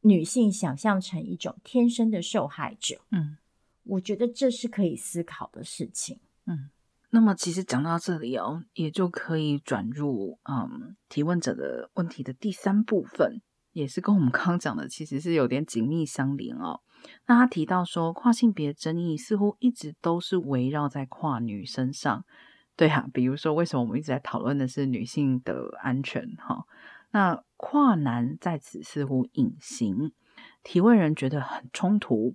女性想象成一种天生的受害者？嗯，我觉得这是可以思考的事情。嗯。那么，其实讲到这里哦，也就可以转入嗯提问者的问题的第三部分，也是跟我们刚刚讲的其实是有点紧密相连哦。那他提到说，跨性别争议似乎一直都是围绕在跨女身上，对啊，比如说为什么我们一直在讨论的是女性的安全哈？那跨男在此似乎隐形，提问人觉得很冲突。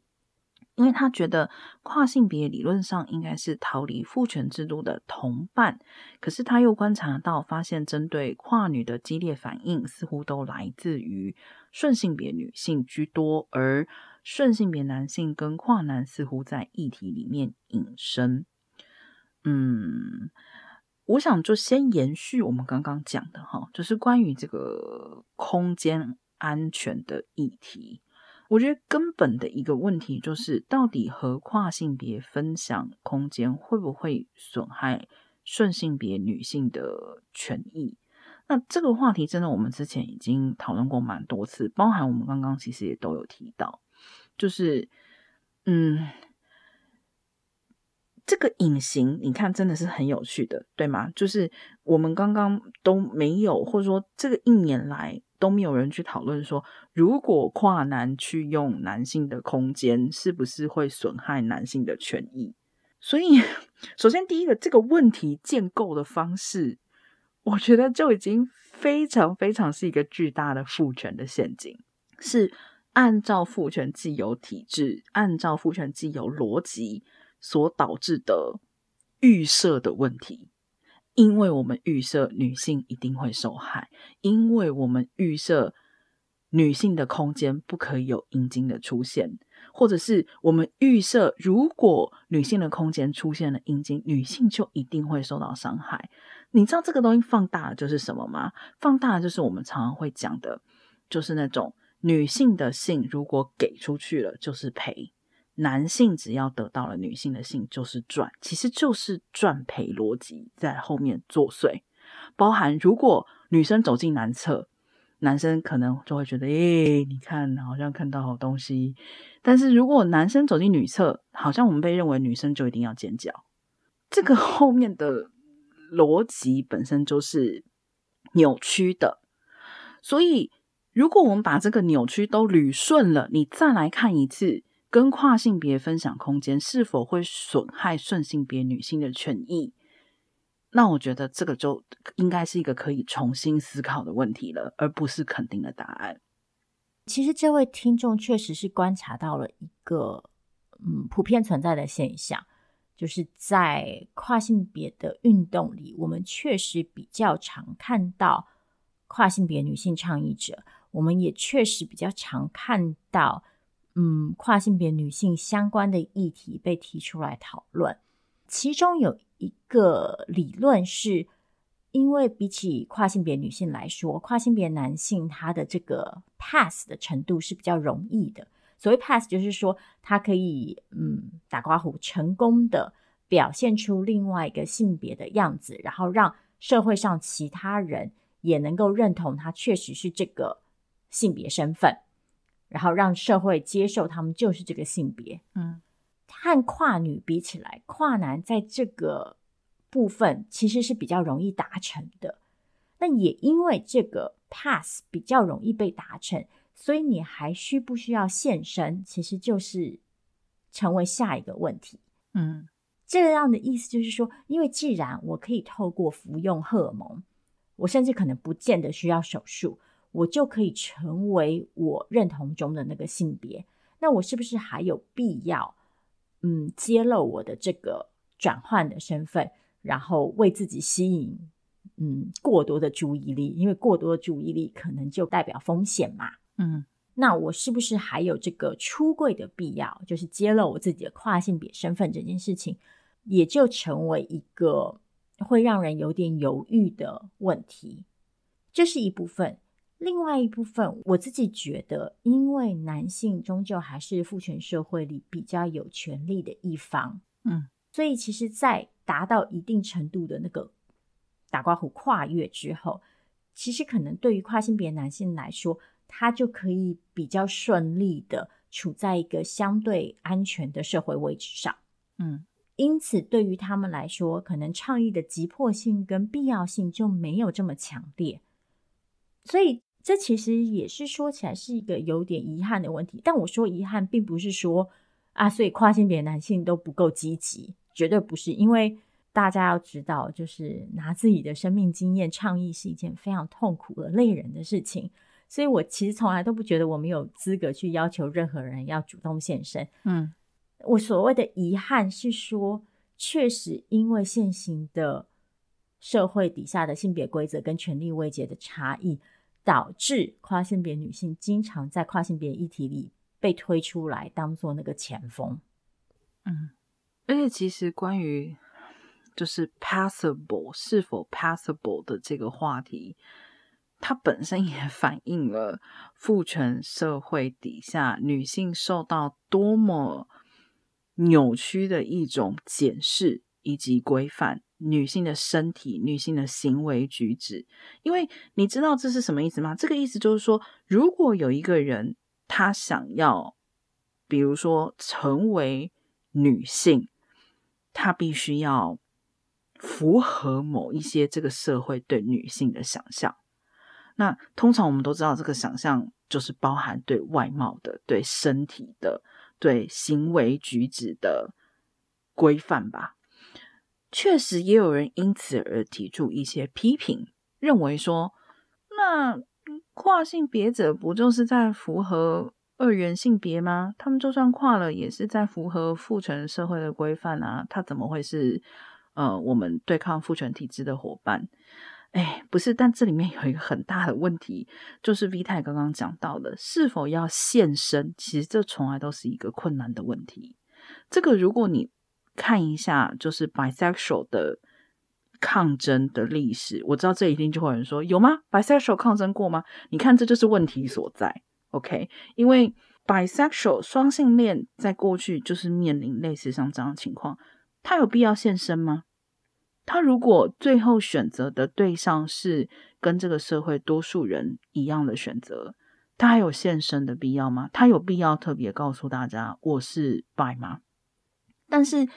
因为他觉得跨性别理论上应该是逃离父权制度的同伴，可是他又观察到，发现针对跨女的激烈反应似乎都来自于顺性别女性居多，而顺性别男性跟跨男似乎在议题里面隐身。嗯，我想就先延续我们刚刚讲的哈，就是关于这个空间安全的议题。我觉得根本的一个问题就是，到底和跨性别分享空间会不会损害顺性别女性的权益？那这个话题真的，我们之前已经讨论过蛮多次，包含我们刚刚其实也都有提到，就是，嗯，这个隐形，你看真的是很有趣的，对吗？就是我们刚刚都没有，或者说这个一年来。都没有人去讨论说，如果跨男去用男性的空间，是不是会损害男性的权益？所以，首先第一个这个问题建构的方式，我觉得就已经非常非常是一个巨大的父权的陷阱，是按照父权既有体制，按照父权既有逻辑所导致的预设的问题。因为我们预设女性一定会受害，因为我们预设女性的空间不可以有阴茎的出现，或者是我们预设如果女性的空间出现了阴茎，女性就一定会受到伤害。你知道这个东西放大了就是什么吗？放大了就是我们常常会讲的，就是那种女性的性如果给出去了就是赔。男性只要得到了女性的性就是赚，其实就是赚赔逻辑在后面作祟。包含如果女生走进男厕，男生可能就会觉得，诶、欸，你看好像看到好东西。但是如果男生走进女厕，好像我们被认为女生就一定要尖叫。这个后面的逻辑本身就是扭曲的。所以如果我们把这个扭曲都捋顺了，你再来看一次。跟跨性别分享空间是否会损害顺性别女性的权益？那我觉得这个就应该是一个可以重新思考的问题了，而不是肯定的答案。其实这位听众确实是观察到了一个嗯普遍存在的现象，就是在跨性别的运动里，我们确实比较常看到跨性别女性倡议者，我们也确实比较常看到，嗯，跨性别女性相关的议题被提出来讨论。其中有一个理论是，因为比起跨性别女性来说，跨性别男性他的这个 pass 的程度是比较容易的。所谓 pass，就是说他可以嗯打刮胡成功的表现出另外一个性别的样子，然后让社会上其他人。也能够认同他确实是这个性别身份，然后让社会接受他们就是这个性别。嗯，和跨女比起来，跨男在这个部分其实是比较容易达成的。那也因为这个 pass 比较容易被达成，所以你还需不需要现身，其实就是成为下一个问题。嗯，这样的意思就是说，因为既然我可以透过服用荷尔蒙。我甚至可能不见得需要手术，我就可以成为我认同中的那个性别。那我是不是还有必要，嗯，揭露我的这个转换的身份，然后为自己吸引，嗯，过多的注意力？因为过多的注意力可能就代表风险嘛。嗯，那我是不是还有这个出柜的必要？就是揭露我自己的跨性别身份这件事情，也就成为一个。会让人有点犹豫的问题，这是一部分。另外一部分，我自己觉得，因为男性终究还是父权社会里比较有权利的一方，嗯，所以其实，在达到一定程度的那个打刮胡跨越之后，其实可能对于跨性别男性来说，他就可以比较顺利的处在一个相对安全的社会位置上，嗯。因此，对于他们来说，可能倡议的急迫性跟必要性就没有这么强烈。所以，这其实也是说起来是一个有点遗憾的问题。但我说遗憾，并不是说啊，所以跨性别男性都不够积极，绝对不是。因为大家要知道，就是拿自己的生命经验倡议是一件非常痛苦和累人的事情。所以我其实从来都不觉得我们有资格去要求任何人要主动献身。嗯。我所谓的遗憾是说，确实因为现行的社会底下的性别规则跟权力位阶的差异，导致跨性别女性经常在跨性别议题里被推出来当做那个前锋。嗯，而且其实关于就是 passable 是否 passable 的这个话题，它本身也 反映了父权社会底下女性受到多么。扭曲的一种检视以及规范女性的身体、女性的行为举止，因为你知道这是什么意思吗？这个意思就是说，如果有一个人他想要，比如说成为女性，他必须要符合某一些这个社会对女性的想象。那通常我们都知道，这个想象就是包含对外貌的、对身体的。对行为举止的规范吧，确实也有人因此而提出一些批评，认为说，那跨性别者不就是在符合二元性别吗？他们就算跨了，也是在符合父权社会的规范啊，他怎么会是呃我们对抗父权体制的伙伴？哎，不是，但这里面有一个很大的问题，就是 V 太刚刚讲到的，是否要现身，其实这从来都是一个困难的问题。这个如果你看一下，就是 bisexual 的抗争的历史，我知道这一定就会有人说，有吗？bisexual 抗争过吗？你看，这就是问题所在。OK，因为 bisexual 双性恋在过去就是面临类似像这样的情况，他有必要现身吗？他如果最后选择的对象是跟这个社会多数人一样的选择，他还有现身的必要吗？他有必要特别告诉大家我是 bi 吗？但是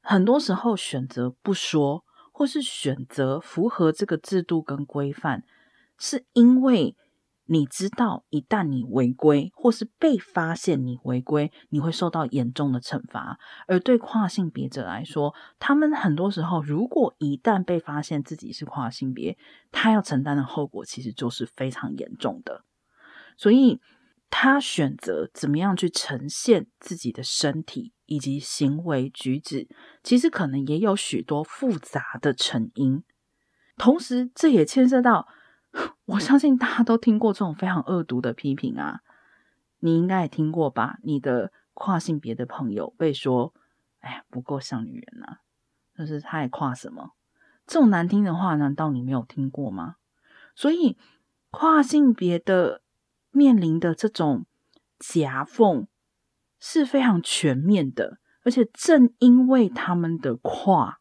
很多时候选择不说，或是选择符合这个制度跟规范，是因为。你知道，一旦你违规，或是被发现你违规，你会受到严重的惩罚。而对跨性别者来说，他们很多时候，如果一旦被发现自己是跨性别，他要承担的后果其实就是非常严重的。所以，他选择怎么样去呈现自己的身体以及行为举止，其实可能也有许多复杂的成因。同时，这也牵涉到。我相信大家都听过这种非常恶毒的批评啊，你应该也听过吧？你的跨性别的朋友被说，哎呀，不够像女人啊，就是他还跨什么？这种难听的话，难道你没有听过吗？所以跨性别的面临的这种夹缝是非常全面的，而且正因为他们的跨，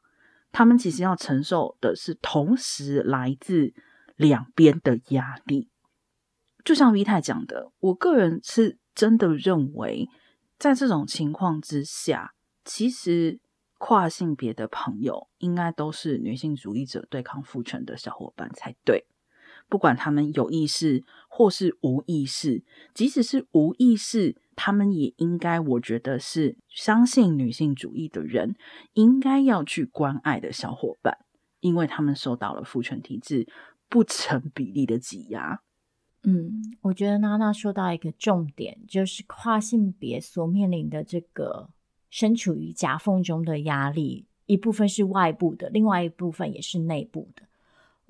他们其实要承受的是同时来自两边的压力。就像 V 太讲的，我个人是真的认为，在这种情况之下，其实。跨性别的朋友应该都是女性主义者对抗父权的小伙伴才对，不管他们有意识或是无意识，即使是无意识，他们也应该，我觉得是相信女性主义的人，应该要去关爱的小伙伴，因为他们受到了父权体制不成比例的挤压。嗯，我觉得娜娜说到一个重点，就是跨性别所面临的这个。身处于夹缝中的压力，一部分是外部的，另外一部分也是内部的。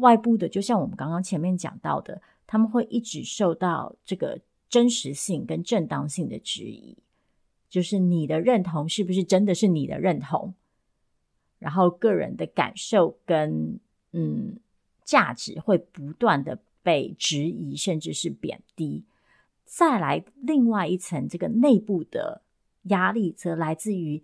外部的，就像我们刚刚前面讲到的，他们会一直受到这个真实性跟正当性的质疑，就是你的认同是不是真的是你的认同？然后个人的感受跟嗯价值会不断的被质疑，甚至是贬低。再来另外一层，这个内部的。压力则来自于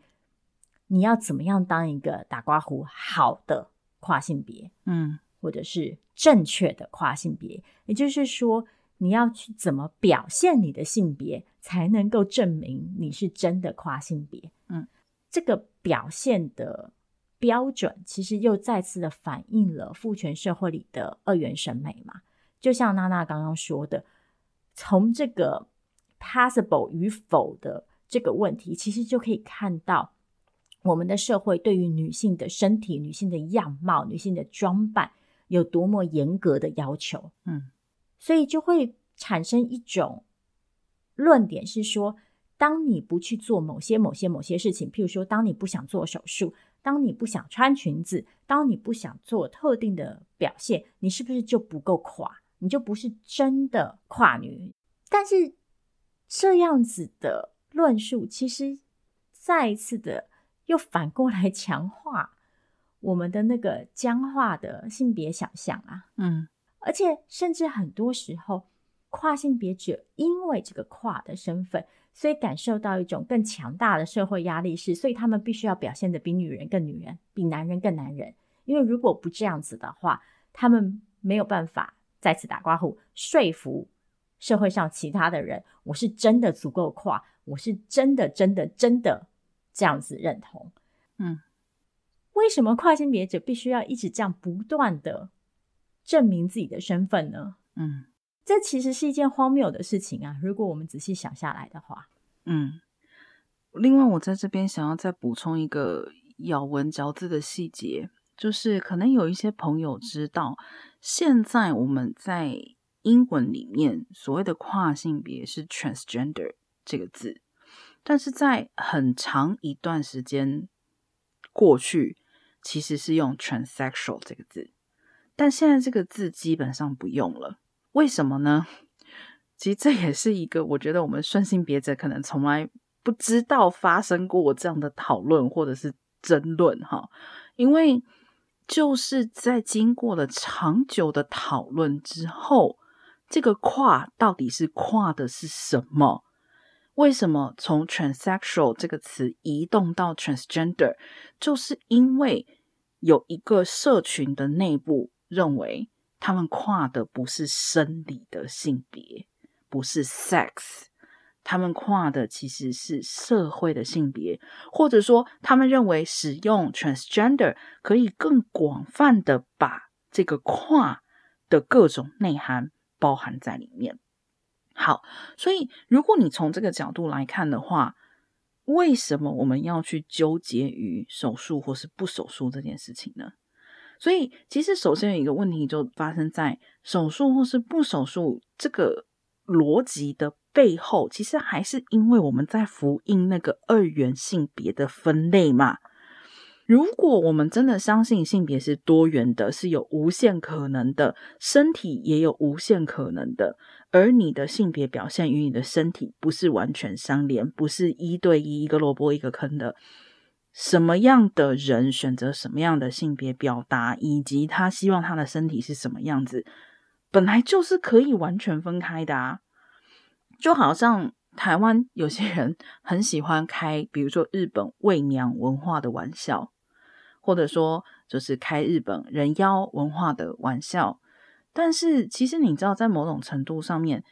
你要怎么样当一个打刮胡好的跨性别，嗯，或者是正确的跨性别，也就是说，你要去怎么表现你的性别，才能够证明你是真的跨性别，嗯，这个表现的标准，其实又再次的反映了父权社会里的二元审美嘛，就像娜娜刚刚说的，从这个 possible 与否的。这个问题其实就可以看到，我们的社会对于女性的身体、女性的样貌、女性的装扮有多么严格的要求。嗯，所以就会产生一种论点是说，当你不去做某些、某些、某些事情，譬如说，当你不想做手术，当你不想穿裙子，当你不想做特定的表现，你是不是就不够垮？你就不是真的跨女？但是这样子的。论述其实再一次的又反过来强化我们的那个僵化的性别想象啊，嗯，而且甚至很多时候，跨性别者因为这个跨的身份，所以感受到一种更强大的社会压力，是所以他们必须要表现得比女人更女人，比男人更男人，因为如果不这样子的话，他们没有办法再次打刮胡说服社会上其他的人，我是真的足够跨。我是真的、真的、真的这样子认同，嗯，为什么跨性别者必须要一直这样不断的证明自己的身份呢？嗯，这其实是一件荒谬的事情啊！如果我们仔细想下来的话，嗯。另外，我在这边想要再补充一个咬文嚼字的细节，就是可能有一些朋友知道，现在我们在英文里面所谓的跨性别是 transgender。这个字，但是在很长一段时间过去，其实是用 transsexual 这个字，但现在这个字基本上不用了。为什么呢？其实这也是一个我觉得我们顺性别者可能从来不知道发生过这样的讨论或者是争论哈，因为就是在经过了长久的讨论之后，这个跨到底是跨的是什么？为什么从 transsexual 这个词移动到 transgender，就是因为有一个社群的内部认为他们跨的不是生理的性别，不是 sex，他们跨的其实是社会的性别，或者说他们认为使用 transgender 可以更广泛的把这个跨的各种内涵包含在里面。好，所以如果你从这个角度来看的话，为什么我们要去纠结于手术或是不手术这件事情呢？所以，其实首先有一个问题就发生在手术或是不手术这个逻辑的背后，其实还是因为我们在复印那个二元性别的分类嘛。如果我们真的相信性别是多元的，是有无限可能的，身体也有无限可能的，而你的性别表现与你的身体不是完全相连，不是一对一，一个萝卜一个坑的。什么样的人选择什么样的性别表达，以及他希望他的身体是什么样子，本来就是可以完全分开的啊。就好像台湾有些人很喜欢开，比如说日本伪娘文化的玩笑，或者说就是开日本人妖文化的玩笑。但是其实你知道，在某种程度上面，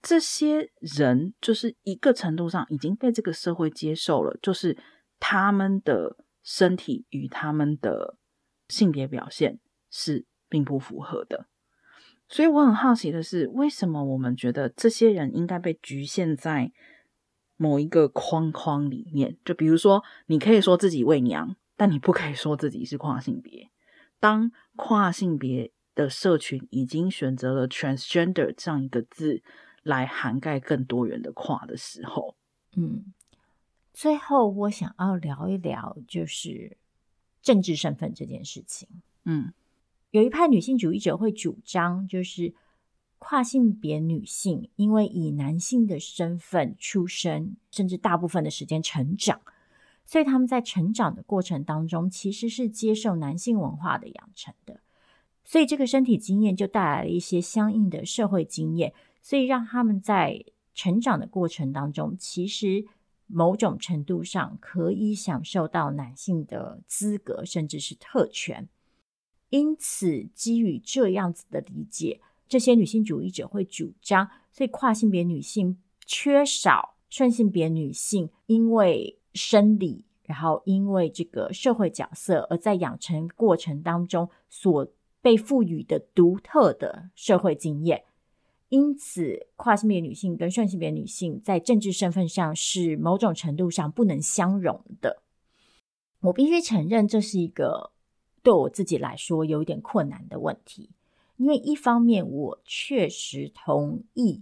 这些人就是一个程度上已经被这个社会接受了，就是。他们的身体与他们的性别表现是并不符合的，所以我很好奇的是，为什么我们觉得这些人应该被局限在某一个框框里面？就比如说，你可以说自己为娘，但你不可以说自己是跨性别。当跨性别的社群已经选择了 transgender 这样一个字来涵盖更多元的跨的时候，嗯。最后，我想要聊一聊，就是政治身份这件事情。嗯，有一派女性主义者会主张，就是跨性别女性因为以男性的身份出生，甚至大部分的时间成长，所以他们在成长的过程当中，其实是接受男性文化的养成的，所以这个身体经验就带来了一些相应的社会经验，所以让他们在成长的过程当中，其实。某种程度上可以享受到男性的资格，甚至是特权。因此，基于这样子的理解，这些女性主义者会主张，所以跨性别女性缺少顺性别女性因为生理，然后因为这个社会角色，而在养成过程当中所被赋予的独特的社会经验。因此，跨性别女性跟顺性别女性在政治身份上是某种程度上不能相容的。我必须承认，这是一个对我自己来说有一点困难的问题。因为一方面，我确实同意，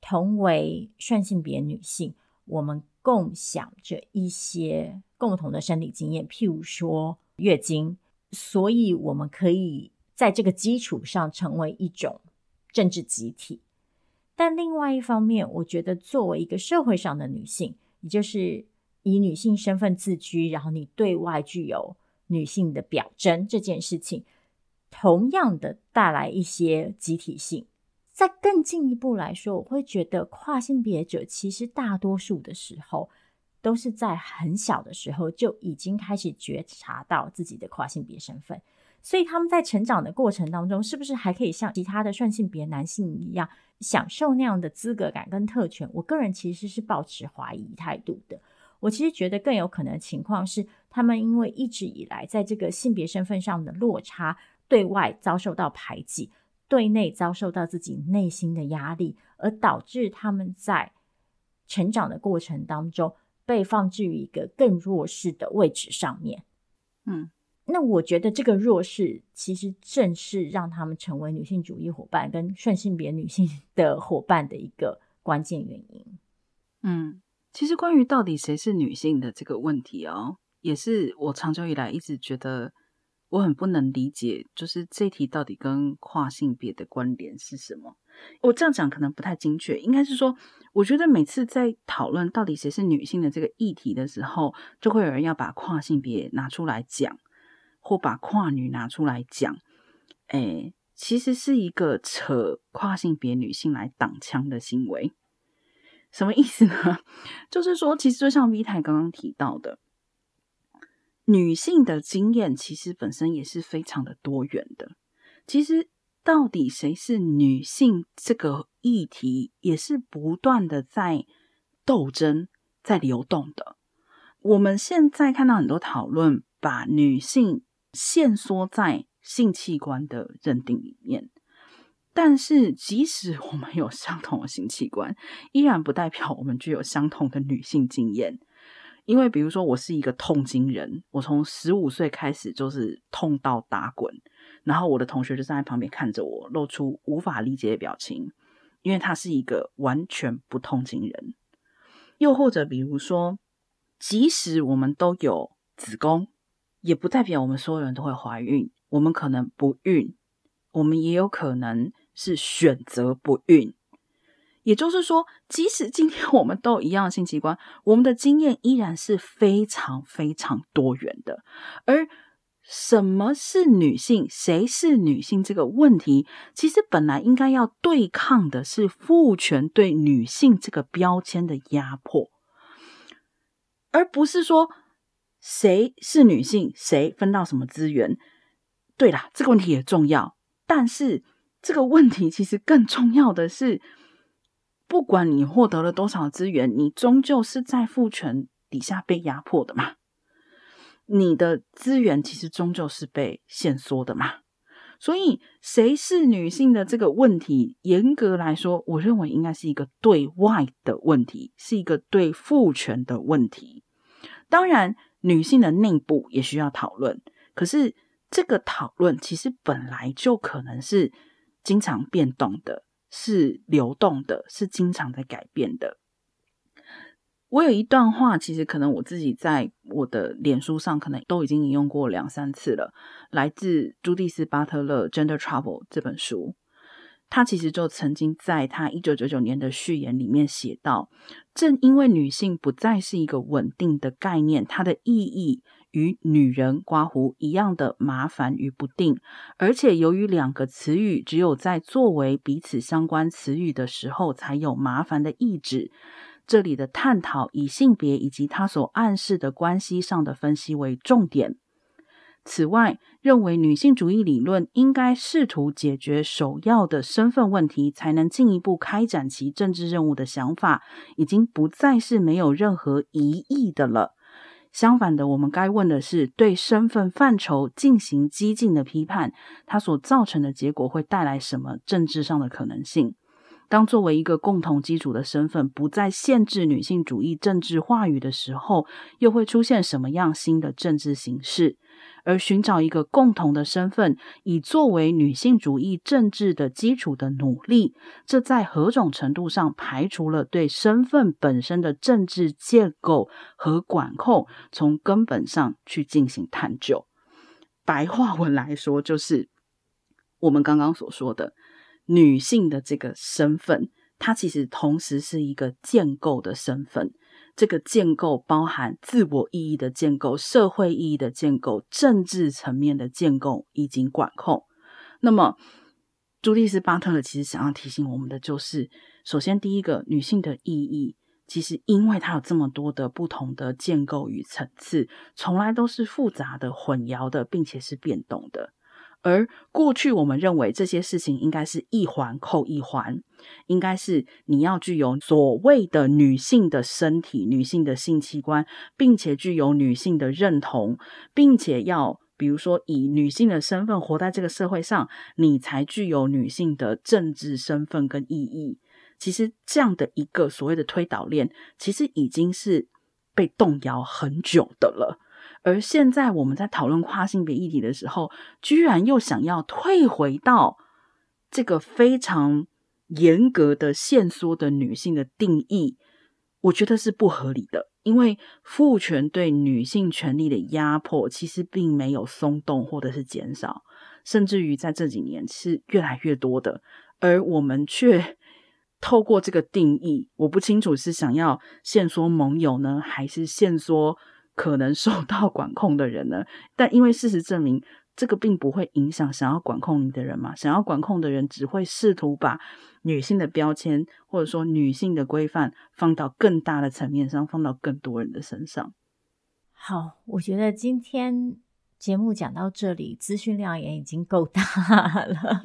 同为顺性别女性，我们共享着一些共同的生理经验，譬如说月经，所以我们可以在这个基础上成为一种。政治集体，但另外一方面，我觉得作为一个社会上的女性，也就是以女性身份自居，然后你对外具有女性的表征这件事情，同样的带来一些集体性。再更进一步来说，我会觉得跨性别者其实大多数的时候，都是在很小的时候就已经开始觉察到自己的跨性别身份。所以他们在成长的过程当中，是不是还可以像其他的顺性别男性一样享受那样的资格感跟特权？我个人其实是抱持怀疑态度的。我其实觉得更有可能的情况是，他们因为一直以来在这个性别身份上的落差，对外遭受到排挤，对内遭受到自己内心的压力，而导致他们在成长的过程当中被放置于一个更弱势的位置上面。嗯。那我觉得这个弱势，其实正是让他们成为女性主义伙伴跟顺性别女性 的伙伴的一个关键原因。嗯，其实关于到底谁是女性的这个问题哦，也是我长久以来一直觉得我很不能理解，就是这题到底跟跨性别的关联是什么？我这样讲可能不太精确，应该是说，我觉得每次在讨论到底谁是女性的这个议题的时候，就会有人要把跨性别拿出来讲。或把跨女拿出来讲，诶，其实是一个扯跨性别女性来挡枪的行为。什么意思呢？就是说，其实就像 V 太刚刚提到的，女性的经验其实本身也是非常的多元的。其实，到底谁是女性这个议题，也是不断的在斗争、在流动的。我们现在看到很多讨论，把女性限缩在性器官的认定里面，但是即使我们有相同的性器官，依然不代表我们具有相同的女性经验。因为，比如说，我是一个痛经人，我从十五岁开始就是痛到打滚，然后我的同学就站在旁边看着我，露出无法理解的表情，因为他是一个完全不痛经人。又或者，比如说，即使我们都有子宫。也不代表我们所有人都会怀孕。我们可能不孕，我们也有可能是选择不孕。也就是说，即使今天我们都一样性器官，我们的经验依然是非常非常多元的。而什么是女性？谁是女性？这个问题，其实本来应该要对抗的是父权对女性这个标签的压迫，而不是说谁是女性，谁分到什么资源。对啦，这个问题也重要，但是这个问题其实更重要的是，不管你获得了多少资源，你终究是在父权底下被压迫的嘛。你的资源其实终究是被限缩的嘛，所以谁是女性的这个问题，严格来说，我认为应该是一个对外的问题，是一个对父权的问题。当然，女性的内部也需要讨论，可是这个讨论其实本来就可能是经常变动的，是流动的，是经常在改变的。我有一段话，其实可能我自己在我的脸书上可能都已经引用过两三次了，来自朱蒂斯·巴特勒《Gender Trouble》这本书。他其实就曾经在他一九九九年的序言里面写道：正因为女性不再是一个稳定的概念，它的意义与女人刮胡一样的麻烦与不定，而且由于两个词语只有在作为彼此相关词语的时候才有麻烦的意志。这里的探讨以性别以及它所暗示的关系上的分析为重点。此外，认为女性主义理论应该试图解决首要的身份问题，才能进一步开展其政治任务的想法，已经不再是没有任何疑义的了。相反的，我们该问的是：对身份范畴进行激进的批判，它所造成的结果会带来什么政治上的可能性？当作为一个共同基础的身份不再限制女性主义政治话语的时候，又会出现什么样新的政治形式？而寻找一个共同的身份，以作为女性主义政治的基础的努力，这在何种程度上排除了对身份本身的政治建构和管控，从根本上去进行探究？白话文来说，就是我们刚刚所说的。女性的这个身份，它其实同时是一个建构的身份。这个建构包含自我意义的建构、社会意义的建构、政治层面的建构以及管控。那么，朱莉斯·巴特勒其实想要提醒我们的就是：首先，第一个，女性的意义，其实因为它有这么多的不同的建构与层次，从来都是复杂的、混淆的，并且是变动的。而过去我们认为这些事情应该是一环扣一环，应该是你要具有所谓的女性的身体、女性的性器官，并且具有女性的认同，并且要比如说以女性的身份活在这个社会上，你才具有女性的政治身份跟意义。其实这样的一个所谓的推导链，其实已经是被动摇很久的了。而现在我们在讨论跨性别议题的时候，居然又想要退回到这个非常严格的限缩的女性的定义，我觉得是不合理的。因为父权对女性权利的压迫其实并没有松动或者是减少，甚至于在这几年是越来越多的，而我们却透过这个定义，我不清楚是想要限缩盟友呢，还是限缩。可能受到 管控的人呢？但因为事实证明，这个并不会影响想要管控你的人嘛。想要管控的人只会试图把女性的标签或者说女性的规范放到更大的层面上，放到更多人的身上。好，我觉得今天节目讲到这里，资讯量也已经够大了。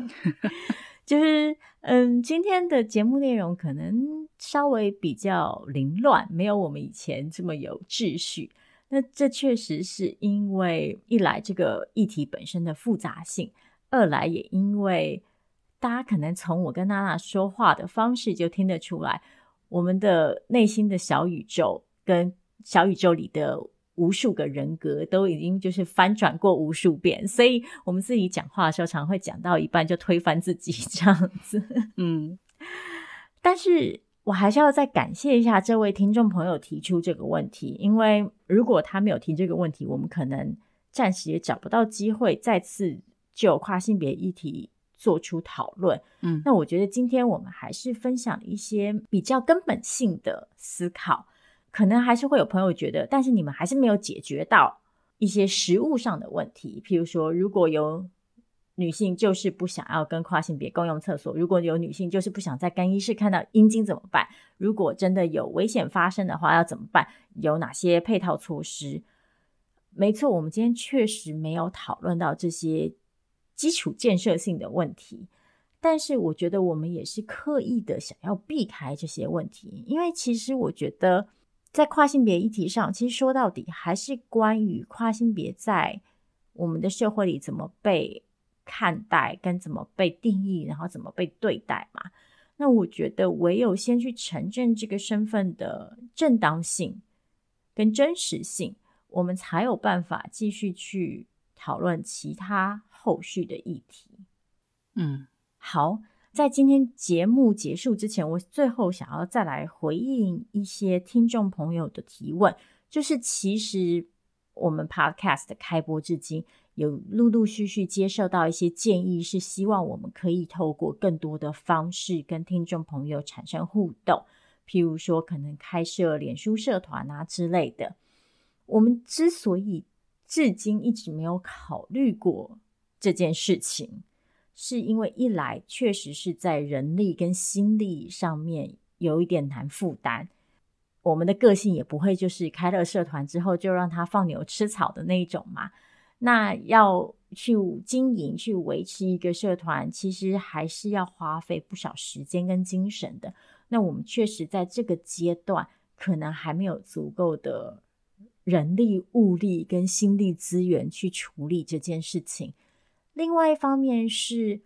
就是，嗯，今天的节目内容可能稍微比较凌乱，没有我们以前这么有秩序。那这确实是因为一来这个议题本身的复杂性，二来也因为大家可能从我跟娜娜说话的方式就听得出来，我们的内心的小宇宙跟小宇宙里的无数个人格都已经就是翻转过无数遍，所以我们自己讲话的时候常会讲到一半就推翻自己 这样子。嗯，但是。我还是要再感谢一下这位听众朋友提出这个问题，因为如果他没有提这个问题，我们可能暂时也找不到机会再次就跨性别议题做出讨论。嗯，那我觉得今天我们还是分享一些比较根本性的思考，可能还是会有朋友觉得，但是你们还是没有解决到一些实物上的问题，譬如说，如果有。女性就是不想要跟跨性别共用厕所。如果有女性就是不想在更衣室看到阴茎怎么办？如果真的有危险发生的话，要怎么办？有哪些配套措施？没错，我们今天确实没有讨论到这些基础建设性的问题，但是我觉得我们也是刻意的想要避开这些问题，因为其实我觉得在跨性别议题上，其实说到底还是关于跨性别在我们的社会里怎么被。看待跟怎么被定义，然后怎么被对待嘛？那我觉得唯有先去承认这个身份的正当性跟真实性，我们才有办法继续去讨论其他后续的议题。嗯，好，在今天节目结束之前，我最后想要再来回应一些听众朋友的提问，就是其实我们 Podcast 的开播至今。有陆陆续续接受到一些建议，是希望我们可以透过更多的方式跟听众朋友产生互动，譬如说可能开设脸书社团啊之类的。我们之所以至今一直没有考虑过这件事情，是因为一来确实是在人力跟心力上面有一点难负担，我们的个性也不会就是开了社团之后就让他放牛吃草的那一种嘛。那要去经营、去维持一个社团，其实还是要花费不少时间跟精神的。那我们确实在这个阶段，可能还没有足够的人力、物力跟心力资源去处理这件事情。另外一方面是，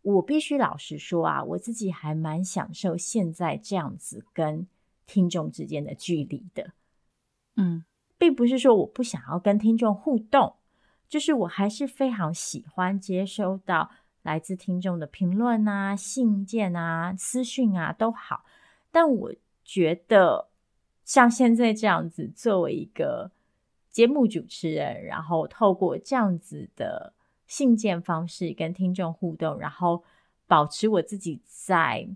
我必须老实说啊，我自己还蛮享受现在这样子跟听众之间的距离的。嗯，并不是说我不想要跟听众互动。就是我还是非常喜欢接收到来自听众的评论啊、信件啊、私讯啊都好，但我觉得像现在这样子，作为一个节目主持人，然后透过这样子的信件方式跟听众互动，然后保持我自己在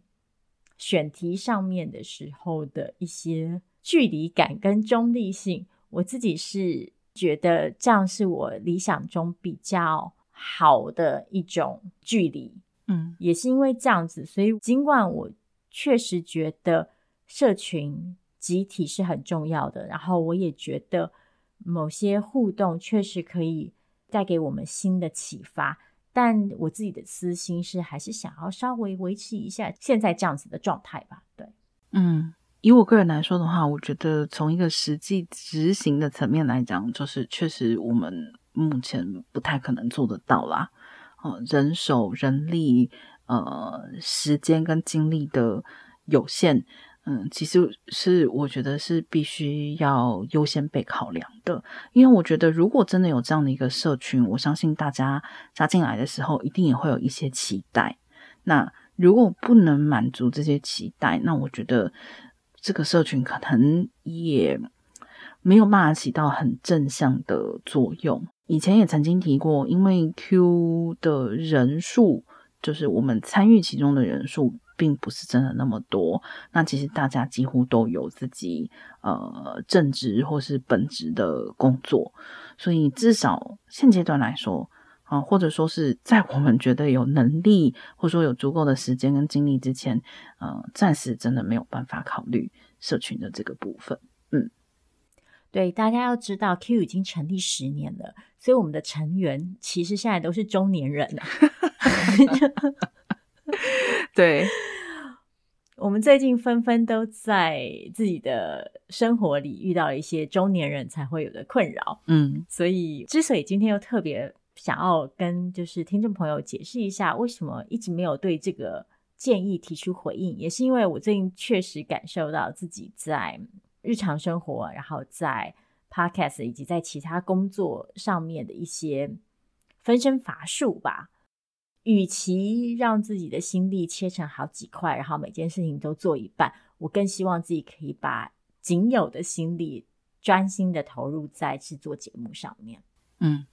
选题上面的时候的一些距离感跟中立性，我自己是。觉得这样是我理想中比较好的一种距离，嗯，也是因为这样子，所以尽管我确实觉得社群集体是很重要的，然后我也觉得某些互动确实可以带给我们新的启发，但我自己的私心是还是想要稍微维持一下现在这样子的状态吧，对，嗯。以我个人来说的话，我觉得从一个实际执行的层面来讲，就是确实我们目前不太可能做得到啦。哦，人手、人力、呃，时间跟精力的有限，嗯，其实是我觉得是必须要优先被考量的。因为我觉得，如果真的有这样的一个社群，我相信大家加进来的时候，一定也会有一些期待。那如果不能满足这些期待，那我觉得。这个社群可能也没有办法起到很正向的作用。以前也曾经提过，因为 Q 的人数，就是我们参与其中的人数，并不是真的那么多。那其实大家几乎都有自己呃正职或是本职的工作，所以至少现阶段来说。啊，或者说是在我们觉得有能力，或者说有足够的时间跟精力之前，呃，暂时真的没有办法考虑社群的这个部分。嗯，对，大家要知道，Q 已经成立十年了，所以我们的成员其实现在都是中年人了。对，我们最近纷纷都在自己的生活里遇到了一些中年人才会有的困扰。嗯，所以之所以今天又特别。想要跟就是听众朋友解释一下，为什么一直没有对这个建议提出回应，也是因为我最近确实感受到自己在日常生活，然后在 Podcast 以及在其他工作上面的一些分身乏术吧。与其让自己的心力切成好几块，然后每件事情都做一半，我更希望自己可以把仅有的心力专心的投入在制作节目上面。嗯。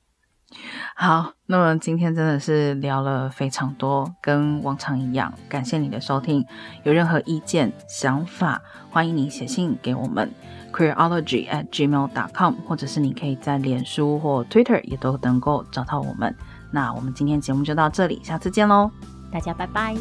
好，那么今天真的是聊了非常多，跟往常一样。感谢你的收听，有任何意见、想法，欢迎你写信给我们 queerology at gmail dot com，或者是你可以在脸书或 Twitter 也都能够找到我们。那我们今天节目就到这里，下次见喽，大家拜拜。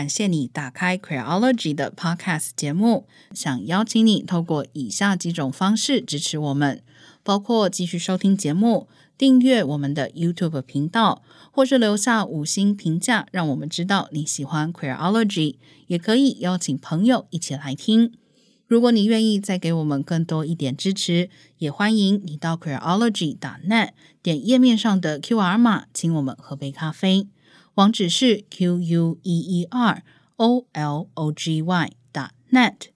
感谢你打开 Queerology 的 Podcast 节目，想邀请你透过以下几种方式支持我们，包括继续收听节目、订阅我们的 YouTube 频道，或是留下五星评价，让我们知道你喜欢 Queerology，也可以邀请朋友一起来听。如果你愿意再给我们更多一点支持，也欢迎你到 Queerology.net 点页面上的 QR 码，请我们喝杯咖啡。网址是 q u e e r o l o g y dot net。